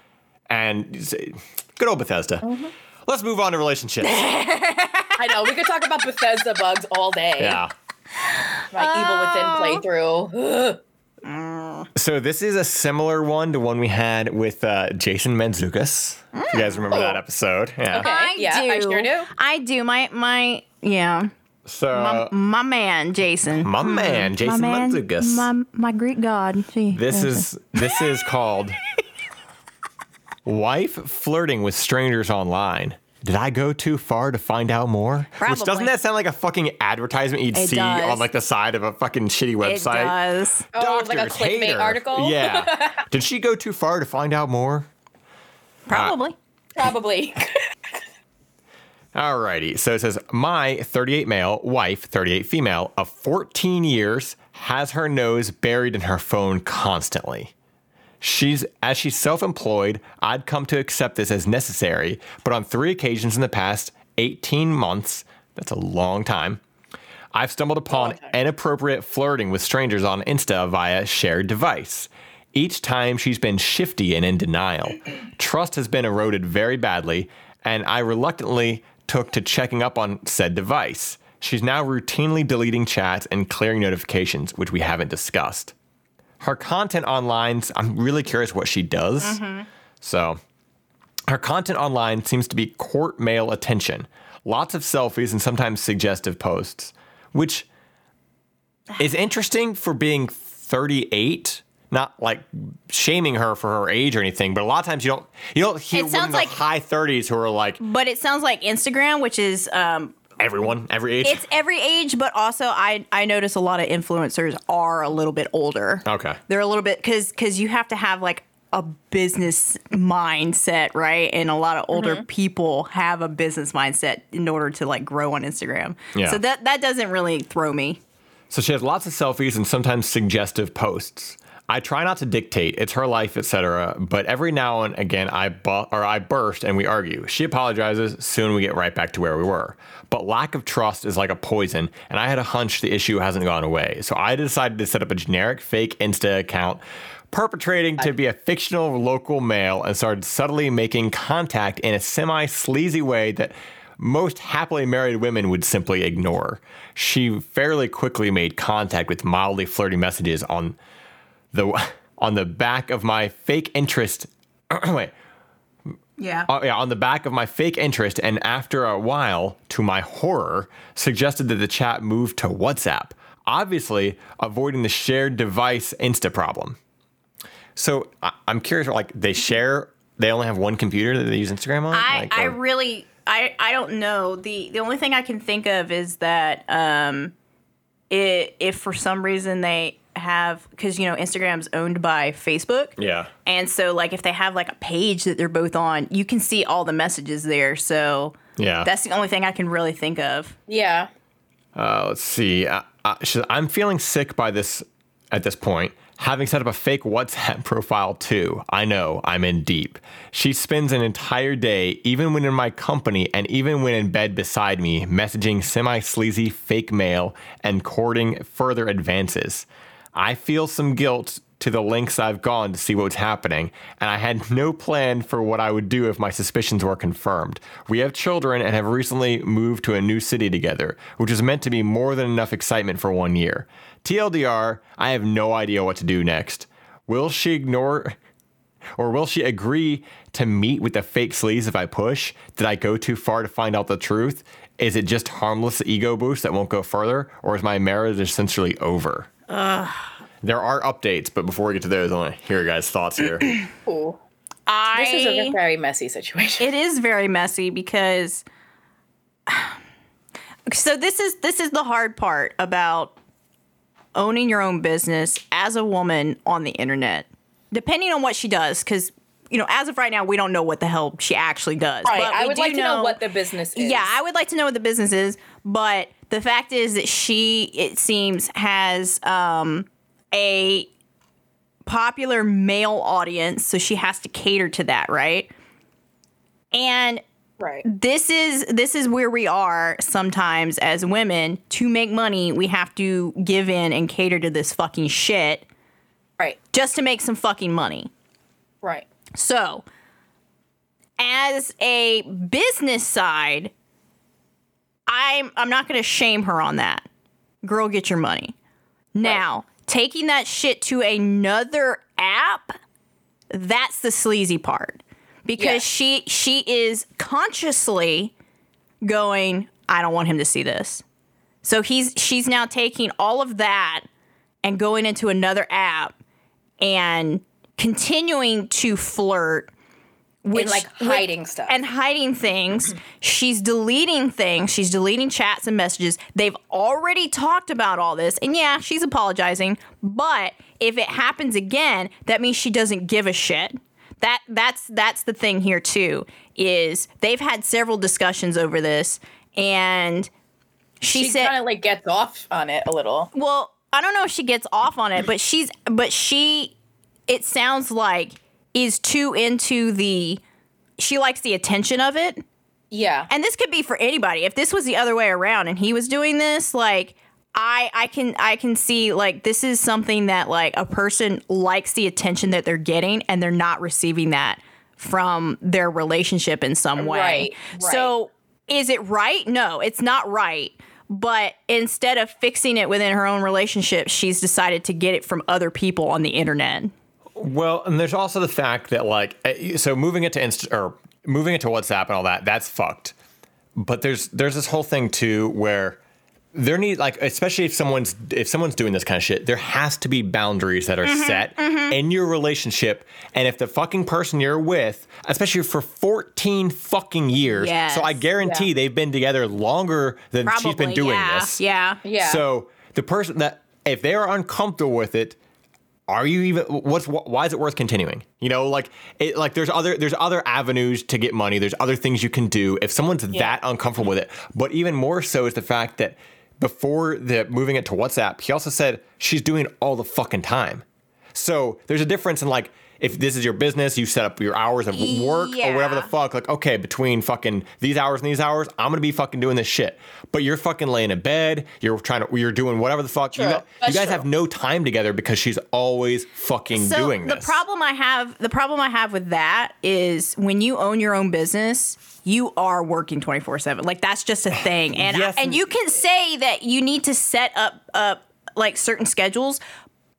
And good old Bethesda. Mm-hmm. Let's move on to relationships. [LAUGHS] I know. We could talk about Bethesda bugs all day. yeah. My Evil Within playthrough. So this is a similar one to one we had with uh, Jason Manzukis. If you guys remember that episode? Yeah. Okay. I Yeah, do. I sure do. I do. My my yeah. So My, my man, Jason. my man, Jason my man, Manzukis. my my Greek god. See, This is this is called [LAUGHS] wife flirting with strangers online. Did I go too far to find out more? Which doesn't that sound like a fucking advertisement you'd It see does. on like the side of a fucking shitty website? it does. Oh, like a clickbait article? Yeah. [LAUGHS] Did she go too far to find out more? Probably. Uh, Probably. [LAUGHS] Alrighty. So it says my 38 male wife, 38 female of 14 years has her nose buried in her phone constantly. She's as she's self-employed, I'd come to accept this as necessary, but on 3 occasions in the past 18 months, that's a long time. I've stumbled upon inappropriate flirting with strangers on Insta via shared device. Each time she's been shifty and in denial. Trust has been eroded very badly, and I reluctantly took to checking up on said device. She's now routinely deleting chats and clearing notifications, which we haven't discussed. Her content online, I'm really curious what she does. So Her content online seems to be court male attention, lots of selfies and sometimes suggestive posts, which [SIGHS] is interesting for being 38. Not like shaming her for her age or anything, but a lot of times you don't you don't hear It sounds in like- the high 30s who are like But it sounds like Instagram, which is um, everyone, every age. it's every age, but also I I notice a lot of influencers are a little bit older. Okay. they're a little bit because because you have to have like a business mindset, right? And a lot of older mm-hmm. people have a business mindset in order to like grow on Instagram. Yeah. So that that doesn't really throw me. So she has lots of selfies and sometimes suggestive posts. I try not to dictate; it's her life, etc. But every now and again, I bu- or I burst and we argue. She apologizes. Soon we get right back to where we were. But lack of trust is like a poison, and I had a hunch the issue hasn't gone away. So I decided to set up a generic fake Insta account. Perpetrating to be a fictional local male and started subtly making contact in a semi sleazy way that most happily married women would simply ignore. She fairly quickly made contact with mildly flirty messages on the on the back of my fake interest. [CLEARS THROAT] wait, Yeah. uh, yeah, on the back of my fake interest, and after a while, to my horror, suggested that the chat move to WhatsApp. Obviously, avoiding the shared device Insta problem. So I, I'm curious, like they share, they only have one computer that they use Instagram on. I, Like, I or- really I, I don't know. The the only thing I can think of is that um it, if for some reason they have because you know Instagram's owned by Facebook. yeah. And so like if they have like a page that they're both on, you can see all the messages there. So Yeah. that's the only thing I can really think of. Yeah. Uh, let's see. Uh, uh, I'm feeling sick by this at this point. Having set up a fake WhatsApp [LAUGHS] profile too. I know I'm in deep. She spends an entire day, even when in my company and even when in bed beside me, messaging semi sleazy fake male and courting further advances. I feel some guilt to the lengths I've gone to see what's happening, and I had no plan for what I would do if my suspicions were confirmed. We have children and have recently moved to a new city together, which is meant to be more than enough excitement for one year. TLDR, I have no idea what to do next. Will she ignore or will she agree to meet with the fake sleaze if I push? Did I go too far to find out the truth? Is it just harmless ego boost that won't go further? Or is my marriage essentially over? There are updates, but before we get to those, I want to hear your guys' thoughts here. [CLEARS THROAT] Cool. I This is a very messy situation. it is very messy because [SIGHS] so this is this is the hard part about owning your own business as a woman on the internet depending on what she does because you know as of right now we don't know what the hell she actually does Right. But I would like to know what the business is. yeah i would like to know what the business is but the fact is that she it seems has um a popular male audience so she has to cater to that right and Right. this is this is where we are sometimes as women to make money we have to give in and cater to this fucking shit Right. just to make some fucking money Right. So as a business side i'm i'm not going to shame her on that. Girl get your money. Now taking that shit to another app that's the sleazy part. Because Yes. she she is consciously going i don't want him to see this. So he's she's now taking all of that and going into another app and continuing to flirt which like, hiding stuff. and hiding things. Mm-hmm. She's deleting things. She's deleting chats and messages. They've already talked about all this. And yeah she's apologizing. But if it happens again that means she doesn't give a shit. That that's that's the thing here too is they've had several discussions over this. And she, She said kind of like gets off on it a little. well, I don't know if she gets off on it, but she's but she it sounds like is too into the she likes the attention of it. Yeah. And this could be for anybody. If this was the other way around and he was doing this, like I I can I can see like this is something that like a person likes the attention that they're getting and they're not receiving that from their relationship in some way. Right, right. So is it right? No, it's not right. But instead of fixing it within her own relationship, she's decided to get it from other people on the internet. Well, and there's also the fact that like uh, so moving it to Insta or moving it to WhatsApp and all that, that's fucked. But there's there's this whole thing too where there need like especially if someone's if someone's doing this kind of shit, there has to be boundaries that are Mm-hmm, set in your relationship. And if the fucking person you're with, especially for 14 fucking years, so I guarantee Yeah. they've been together longer than she's been doing yeah, this. Yeah. Yeah. So the person that if they are uncomfortable with it, are you even what's wh- why is it worth continuing? You know, like it like there's other there's other avenues to get money. There's other things you can do if someone's that uncomfortable with it. But even more so is the fact that before the moving it to WhatsApp, he also said she's doing all the fucking time. So there's a difference in like if this is your business, you set up your hours of work or whatever the fuck. Like, okay, between fucking these hours and these hours, I'm gonna be fucking doing this shit. But you're fucking laying in bed. You're trying to. You're doing whatever the fuck. You, True. gu- you guys true. have no time together because she's always fucking so doing this. the problem I have, the problem I have with that is when you own your own business, you are working twenty four seven. Like that's just a thing, and Yes, and and- you can say that you need to set up up like certain schedules,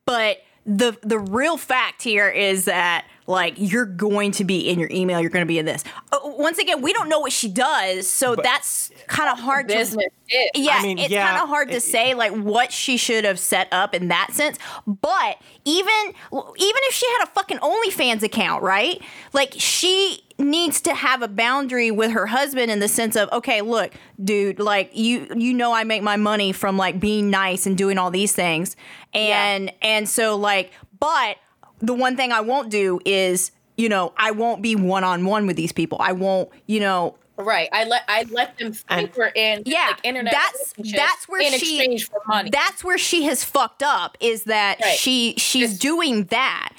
but the the real fact here is that like you're going to be in your email, you're going to be in this. Uh, once again, we don't know what she does, so that's kind of hard to business yeah, I mean, it's yeah, kind of hard to it- say like what she should have set up in that sense. But even even if she had a fucking OnlyFans account, right? Like she needs to have a boundary with her husband in the sense of okay, look, dude, like you you know I make my money from like being nice and doing all these things, and and so like, but the one thing I won't do is you know I won't be one on one with these people. I won't you know Right. I let I let them think we're in yeah, like, internet that's relationships that's where in she exchange for money. That's where she has fucked up. Is that Right. she she's It's- doing that,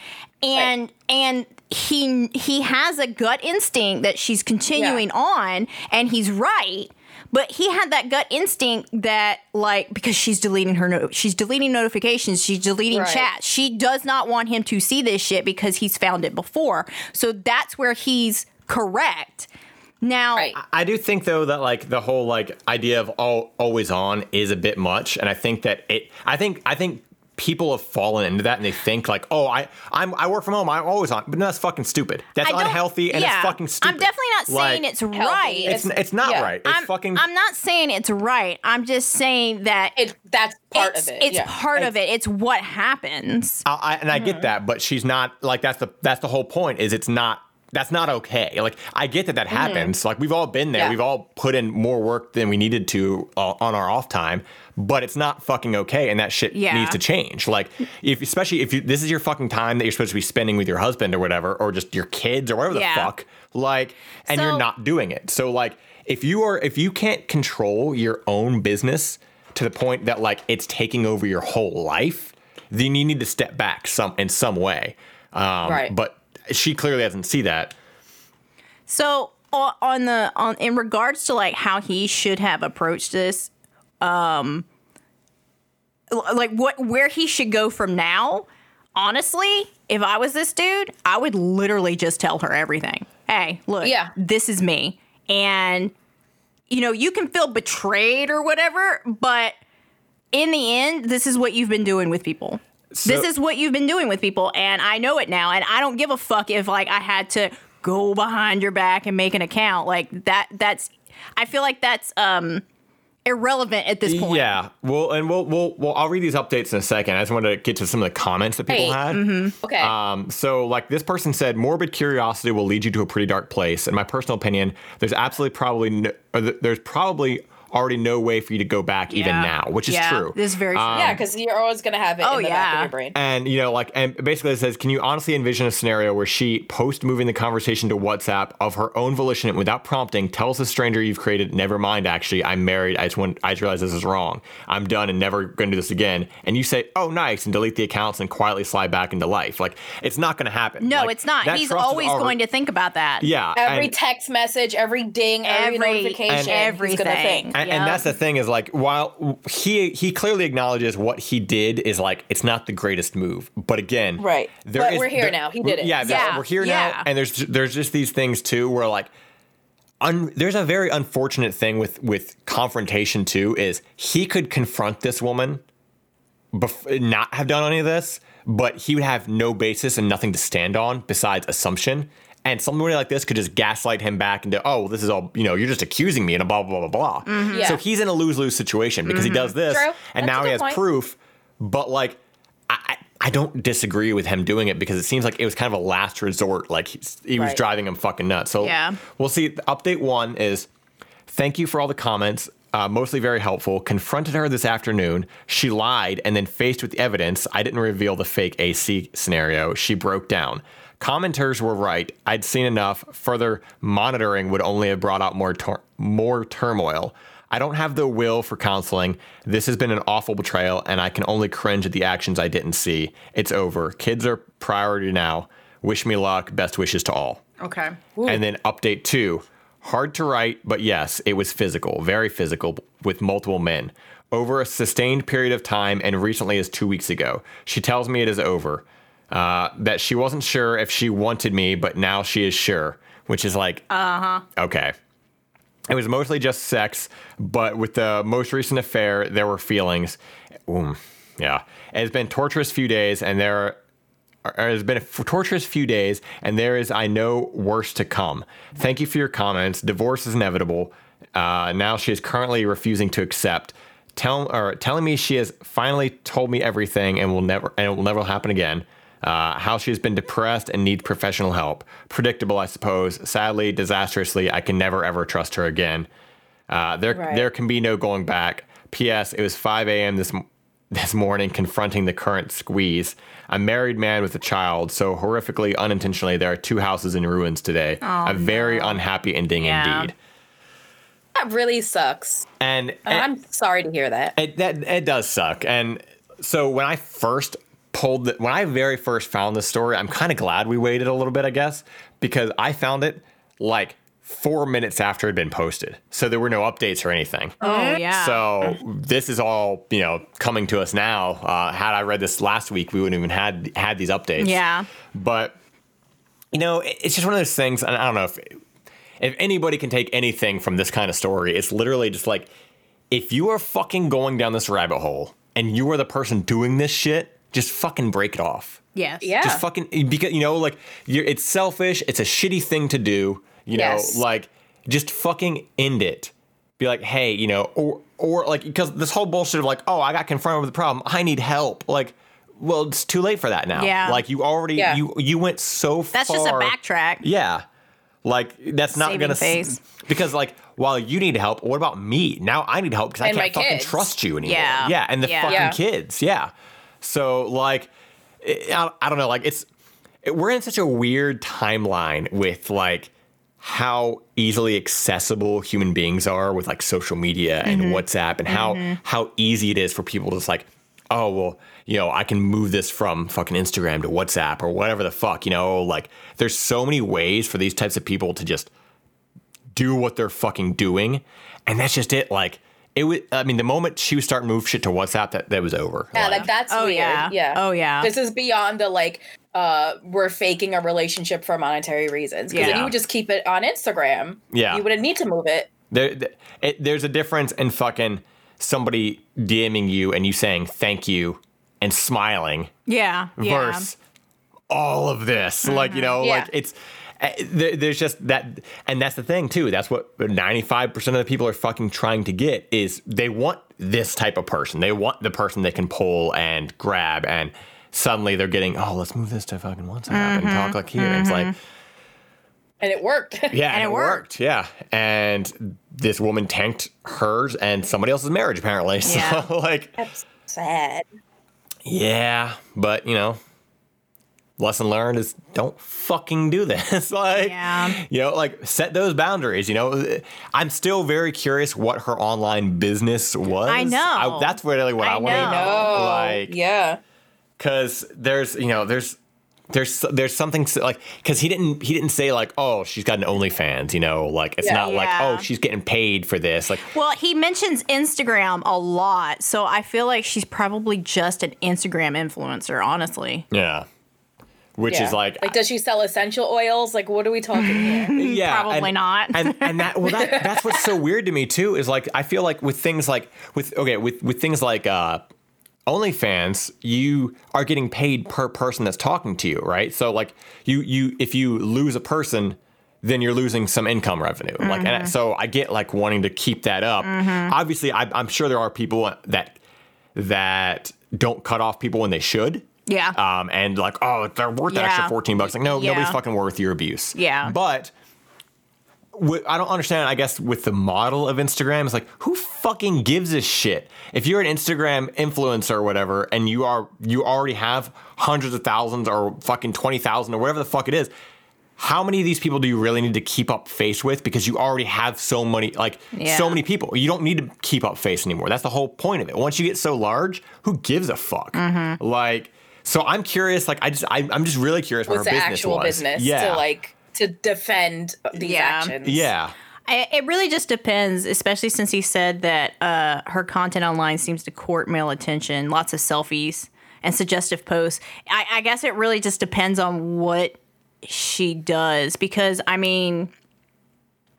and and he he has a gut instinct that she's continuing on, and he's right. But he had that gut instinct that, like, because she's deleting her, no- she's deleting notifications, she's deleting Right. chats. She does not want him to see this shit because he's found it before. So that's where he's correct. Now, Right. I do think though that like the whole like idea of all always on is a bit much, and I think that it. I think I think people have fallen into that and they think like, oh, I I'm I work from home, I'm always on, but no, that's fucking stupid. That's unhealthy and yeah, it's fucking stupid. I'm definitely not saying Like, it's right. It's it's not Yeah. right. It's I'm, fucking. I'm not saying it's right. I'm just saying that it, that's part it's, of it. It's yeah. part of it. It's what happens. I, I, and I Mm-hmm. get that, but she's not like that's the that's the whole point. Is it's not that's not okay. Like I get that that happens. Like we've all been there. Mm-hmm. Yeah. We've all put in more work than we needed to uh, on our off time. But it's not fucking okay, and that shit Yeah. needs to change. Like if especially if you, this is your fucking time that you're supposed to be spending with your husband or whatever, or just your kids or whatever Yeah. the fuck. Like, and you're not doing it. So like if you are if you can't control your own business to the point that like it's taking over your whole life, then you need to step back some in some way. Um, Right. But she clearly doesn't see that. So on the on in regards to like how he should have approached this, um, like what where he should go from now. Honestly, if I was this dude, I would literally just tell her everything. Hey, look, Yeah. this is me, and you know you can feel betrayed or whatever, but in the end, this is what you've been doing with people. this is what you've been doing with people, and I know it now, and I don't give a fuck if like I had to go behind your back and make an account like that. That's I feel like that's um irrelevant at this point. Yeah. Well, and we'll we'll well I'll read these updates in a second. I just wanted to get to some of the comments that people Hey. had. okay. Um, so like this person said, morbid curiosity will lead you to a pretty dark place. In my personal opinion, there's absolutely probably no, or th- there's probably already no way for you to go back even now, which is true. This is very true. Um, yeah, because you're always gonna have it Oh, in the back of yeah. your brain. And you know, like, and basically it says, can you honestly envision a scenario where she, post moving the conversation to WhatsApp of her own volition and without prompting, tells the stranger you've created, never mind, actually, I'm married. I just want, I just realized this is wrong. I'm done and never going to do this again. And you say, oh, nice, and delete the accounts and quietly slide back into life. Like, it's not going to happen. No, Like, it's not. He's always already- going to think about that. Yeah. Every and- text message, every ding, every, Every- notification, he's everything. And, and that's the thing is like while he he clearly acknowledges what he did is like it's not the greatest move, but again, Right. there But is- we're here there- now. He did it. Yeah, Yeah, we're here yeah. now, and there's there's just these things too where like. Un, there's a very unfortunate thing with with confrontation too is he could confront this woman bef- not have done any of this but he would have no basis and nothing to stand on besides assumption And somebody like this could just gaslight him back into, oh, this is all, you know, you're just accusing me and a blah, blah, blah, blah, blah. Yeah. So he's in a lose lose situation because he does this True. and That's now he has point. proof. But like, I, I I don't disagree with him doing it because it seems like it was kind of a last resort. Like he's, he was Right. driving him fucking nuts. So Yeah. we'll see. Update one is thank you for all the comments. Uh, mostly very helpful. Confronted her this afternoon. She lied, and then faced with the evidence, I didn't reveal the fake AC scenario. She broke down. Commenters were right. I'd seen enough. Further monitoring would only have brought out more tor- more turmoil. I don't have the will for counseling. This has been an awful betrayal, and I can only cringe at the actions I didn't see. It's over. Kids are priority now. Wish me luck. Best wishes to all. Okay. And then update two. Hard to write, but yes, it was physical, very physical, with multiple men. Over a sustained period of time, and recently as two weeks ago. She tells me it is over. Uh, that she wasn't sure if she wanted me, but now she is sure, which is like, uh huh. Okay. It was mostly just sex, but with the most recent affair, there were feelings. Ooh, yeah. It has been torturous few days, and there it has been a f- torturous few days, and there is, I know, worse to come. Thank you for your comments. Divorce is inevitable. Uh, now she is currently refusing to accept. Tell or telling me she has finally told me everything and will never and it will never happen again. Uh, how she has been depressed and needs professional help. Predictable, I suppose. Sadly, disastrously, I can never ever trust her again. Uh, there, Right. there can be no going back. P.S. It was 5 a.m. this [LAUGHS] this morning, confronting the current squeeze. A married man with a child, so horrifically, unintentionally, there are two houses in ruins today. a very unhappy ending Yeah. indeed. That really sucks. And, And and I'm sorry to hear that. it, that it does suck. And so when I first pulled the, when I very first found this story, I'm kind of glad we waited a little bit, I guess, because I found it like four minutes after it had been posted, so there were no updates or anything. Oh yeah. So this is all you know coming to us now. Uh, had I read this last week, we wouldn't even had had these updates. Yeah. But you know, it's just one of those things, and I don't know if if anybody can take anything from this kind of story, it's literally just like if you are fucking going down this rabbit hole and you are the person doing this shit, just fucking break it off. yes. Yeah. Just fucking because you know, like you're, it's selfish. It's a shitty thing to do. You know, Yes. like just fucking end it. Be like, hey, you know, or or like because this whole bullshit of like, oh, I got confronted with a problem. I need help. Like, well, it's too late for that now. Yeah. Like you already Yeah. you you went so That's far. That's just a backtrack. Yeah. Like that's not Saving gonna s- face. because like while you need help, what about me? Now I need help because I can't fucking kids. trust you anymore. Yeah. yeah, and the Yeah. fucking Yeah. kids. Yeah. So like, it, I, I don't know. Like it's it, we're in such a weird timeline with like how easily accessible human beings are with like social media and Mm-hmm. WhatsApp and how how easy it is for people to just like, oh well, you know, I can move this from fucking Instagram to WhatsApp or whatever the fuck, you know, like there's so many ways for these types of people to just do what they're fucking doing. And that's just it. Like it was I mean, the moment she was starting to move shit to WhatsApp, that, that was over. Yeah, like that's Oh, weird. yeah. Yeah. Oh, yeah. This is beyond the like uh we're faking a relationship for monetary reasons. Because Yeah. if you would just keep it on Instagram, Yeah. you wouldn't need to move it. There, th- it, there's a difference in fucking somebody DMing you and you saying thank you and smiling Yeah. Yeah. all of this. Like, you know, Yeah. like it's, there, Eh, there's just that. And that's the thing, too. That's what 95% of the people are fucking trying to get is they want this type of person. They want the person they can pull and grab. And suddenly they're getting, oh, let's move this to fucking WhatsApp and mm-hmm. talk like here. And it's like, mm-hmm. And it worked. [LAUGHS] yeah, and, it it worked. Yeah, and this woman tanked hers and somebody else's marriage apparently. [LAUGHS] Yeah. So like, That's sad. yeah, but you know, lesson learned is don't fucking do this. [LAUGHS] like, Yeah. you know, like set those boundaries. You know, I'm still very curious what her online business was. I know. that's really what I, I want to know. know. Oh, Like, yeah. because there's you know there's there's there's something like because he didn't he didn't say like oh she's got an OnlyFans you know like it's Yeah. not like oh she's getting paid for this like Well, he mentions Instagram a lot, so I feel like she's probably just an Instagram influencer, honestly. yeah which yeah. is like like does she sell essential oils? Like what are we talking here? [LAUGHS] yeah probably and, not. and and that well that [LAUGHS] that's what's so weird to me too is like I feel like with things like with okay with with things like uh OnlyFans, you are getting paid per person that's talking to you, right? So like you you if you lose a person, then you're losing some income revenue. Like and so I get like wanting to keep that up. Obviously, I, I'm sure there are people that that don't cut off people when they should. Yeah. Um, and like, oh, they're worth Yeah. extra 14 bucks. Like, no, Yeah. nobody's fucking worth your abuse. Yeah. But I don't understand, I guess, with the model of Instagram, it's like, who fucking gives a shit? If you're an Instagram influencer or whatever, and you are, you already have hundreds of thousands or fucking 20,000 or whatever the fuck it is, how many of these people do you really need to keep up face with? Because you already have so many, like, Yeah. so many people. You don't need to keep up face anymore. That's the whole point of it. Once you get so large, who gives a fuck? Mm-hmm. Like, so I'm curious. Like, I just, I, I'm just really curious what her the business actual was. business yeah, to like to defend these Yeah. actions? yeah, I, it really just depends, especially since he said that uh, her content online seems to court male attention, lots of selfies and suggestive posts. I, I guess it really just depends on what she does because, I mean,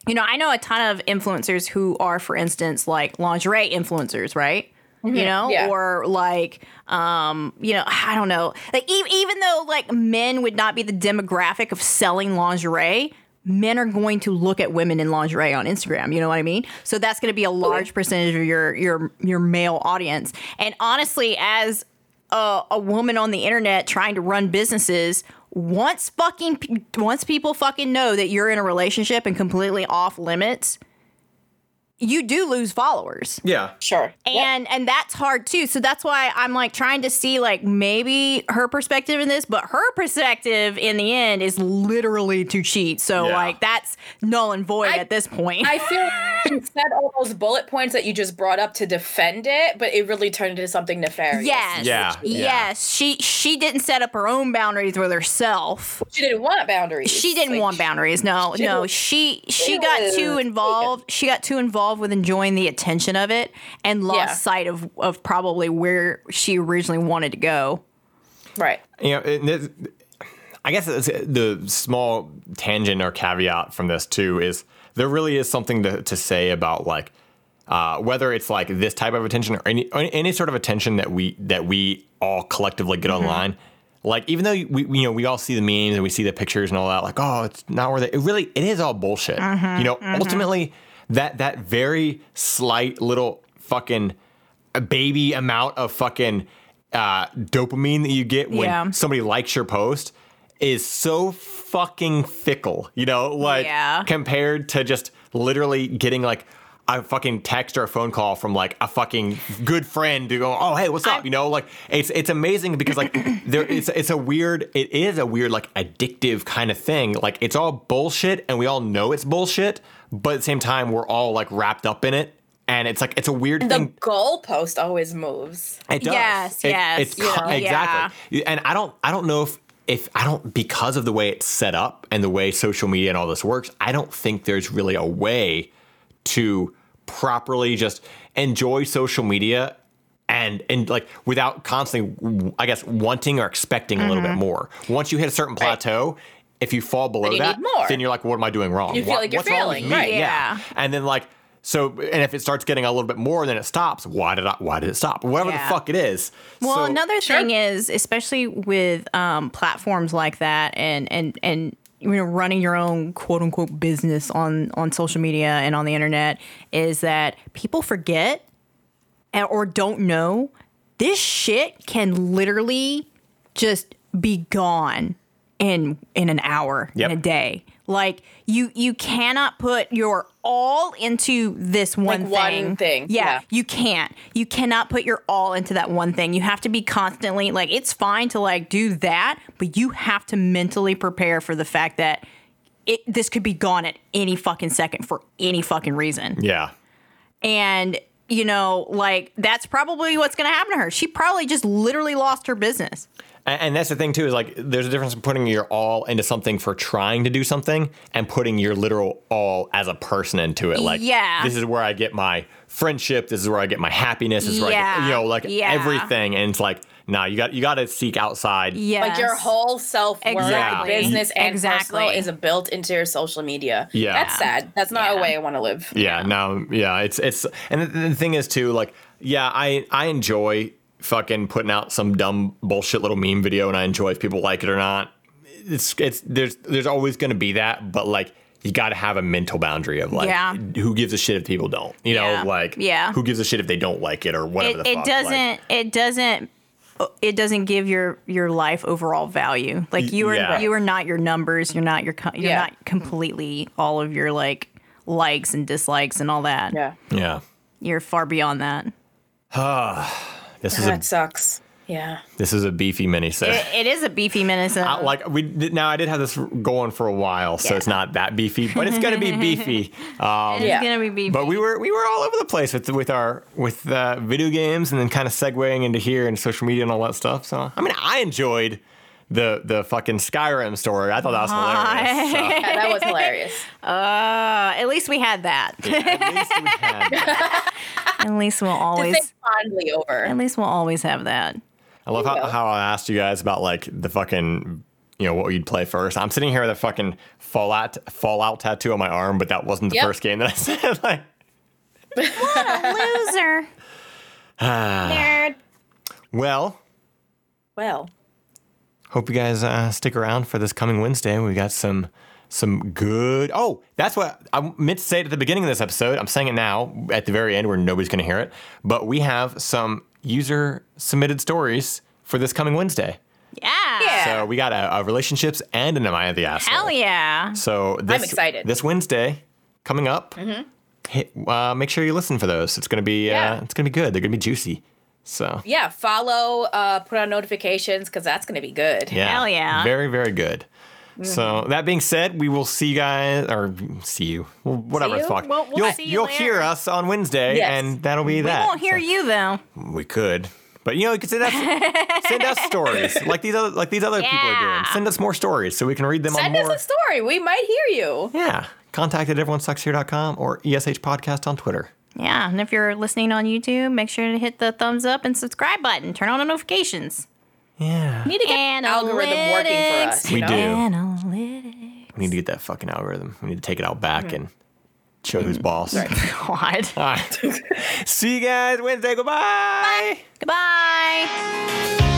you know, I know a ton of influencers who are, for instance, like lingerie influencers, right? You know, Yeah. or like, um, you know, I don't know. Like, e- even though like men would not be the demographic of selling lingerie, men are going to look at women in lingerie on Instagram. You know what I mean? So that's going to be a large percentage of your your your male audience. And honestly, as a, a woman on the internet trying to run businesses, once fucking once people fucking know that you're in a relationship and completely off limits, you do lose followers yeah. Sure. Yep. and and that's hard too so that's why i'm like trying to see like maybe her perspective in this but her perspective in the end is literally to cheat so Yeah. like that's null and void I- at this point I feel like [LAUGHS] you said all those bullet points that you just brought up to defend it, but it really turned into something nefarious. yes Yeah, yeah. yes she she didn't set up her own boundaries with herself She didn't want boundaries. she didn't Like, want boundaries no she no she she she got was too taken. involved she got too involved with enjoying the attention of it and lost Yeah. sight of of probably where she originally wanted to go Right. you know, and this, I guess it's the small tangent or caveat from this too is there really is something to, to say about like uh, whether it's like this type of attention or any any sort of attention that we that we all collectively get mm-hmm. online. Like even though we, we you know we all see the memes and we see the pictures and all that, like oh it's not worth it. It really it is all bullshit. Mm-hmm. You know, mm-hmm. ultimately that that very slight little fucking baby amount of fucking uh, dopamine that you get when Yeah. somebody likes your post is so fucking fickle, you know, like Yeah. compared to just literally getting like a fucking text or a phone call from like a fucking good friend to go, oh hey, what's up? I- you know, like it's it's amazing because like [CLEARS THROAT] there it's it's a weird it is a weird like addictive kind of thing. Like it's all bullshit and we all know it's bullshit, but at the same time we're all like wrapped up in it. And it's like it's a weird thing. The thing. goalpost always moves. It does. Yes, It- yes, It's you co- know, exactly. And I don't I don't know if if I don't because of the way it's set up and the way social media and all this works, I don't think there's really a way to properly just enjoy social media and and like without constantly I guess wanting or expecting a little Mm-hmm. bit more. Once you hit a certain plateau, if you fall below you that, more. then you're like, what am I doing wrong? You feel What- like you're what's wrong with failing, me? right. Yeah. And then like so and if it starts getting a little bit more then it stops. Why did I why did it stop? Whatever Yeah. the fuck it is. Well, So- another Sure. thing is, especially with um, platforms like that, and and and you know, running your own quote unquote business on on social media and on the internet, is that people forget or don't know this shit can literally just be gone in in an hour Yep. in a day. Like you you cannot put your all into this one Like one thing. thing, Yeah, yeah. you can't. You cannot put your all into that one thing. You have to be constantly like it's fine to like do that, but you have to mentally prepare for the fact that it this could be gone at any fucking second for any fucking reason. Yeah. And you know, like that's probably what's going to happen to her. She probably just literally lost her business. And, and that's the thing too is like there's a difference in putting your all into something for trying to do something and putting your literal all as a person into it. Like Yeah. this is where I get my friendship. This is where I get my happiness. This is where I get, you know like Yeah. everything. And it's like nah, you got you got to seek outside. Yes. Like your whole self worth, Exactly. business, and Exactly. personal is built into your social media. Yeah. That's sad. That's not Yeah. a way I want to live. Yeah, no, yeah, it's it's and the, the thing is too like yeah, I I enjoy fucking putting out some dumb bullshit little meme video and I enjoy if people like it or not. It's it's there's there's always gonna be that, but like you got to have a mental boundary of like Yeah. who gives a shit if people don't, you know, Yeah. like Yeah. who gives a shit if they don't like it or whatever. it, the it doesn't like- it doesn't uh, it doesn't give your your life overall value like you are yeah. you are not your numbers you're not your you're Yeah. not completely all of your like likes and dislikes and all that Yeah. yeah. you're far beyond that [SIGHS] [SIGHS] [SIGHS] This is a That sucks. Yeah. this is a beefy mini set. it, it is a beefy menace I- like we did, now I did have this going for a while, so it's not that beefy, but it's gonna be [LAUGHS] beefy. Um, it's Yeah. gonna be beefy But we were we were all over the place with with our with uh, video games, and then kind of segueing into here and social media and all that stuff. So I mean, I enjoyed the the fucking Skyrim story. I thought that was hilarious. So, Yeah, that was hilarious. [LAUGHS] uh, at least we had that at least we had that. [LAUGHS] at least we'll always think fondly over. at least we'll always have that I love how, how I asked you guys about like the fucking you know what you'd play first. I'm sitting here with a fucking Fallout Fallout tattoo on my arm, but that wasn't the Yep. first game that I [LAUGHS] said. like, what a loser [SIGHS] Nerd. well, Well, hope you guys uh, stick around for this coming Wednesday. We got some some good. Oh, that's what I meant to say at the beginning of this episode. I'm saying it now at the very end where nobody's going to hear it. But we have some user submitted stories for this coming Wednesday. yeah, Yeah. So we got a, a relationships and an Am I the Asshole. hell yeah So this, excited. This Wednesday coming up, hit, uh, make sure you listen for those. It's gonna be Yeah. uh, it's gonna be good. They're gonna be juicy. So yeah, follow, uh, put on notifications because that's going to be good. yeah, Hell yeah. very very good. So mm-hmm. that being said, we will see you guys or see you, well, whatever See you? fuck. We'll- we'll you'll see you you'll hear us on Wednesday, Yes. and that'll be we that. We won't hear So- you though We could, but you know, you can send us [LAUGHS] send us stories like these other like these other people are doing. Send us more stories so we can read them Send on more. us a story. We might hear you. yeah, contact at everyonesuckshere.com or ESH podcast on Twitter. Yeah, and if you're listening on YouTube, make sure to hit the thumbs up and subscribe button. Turn on the notifications. Yeah. We need to get the algorithm working for us. We you know? do. Analytics. We need to get that fucking algorithm. We need to take it out back mm-hmm. and show who's mm-hmm. boss. God. [LAUGHS] [LAUGHS] All right. See you guys Wednesday. Goodbye. Bye. Goodbye.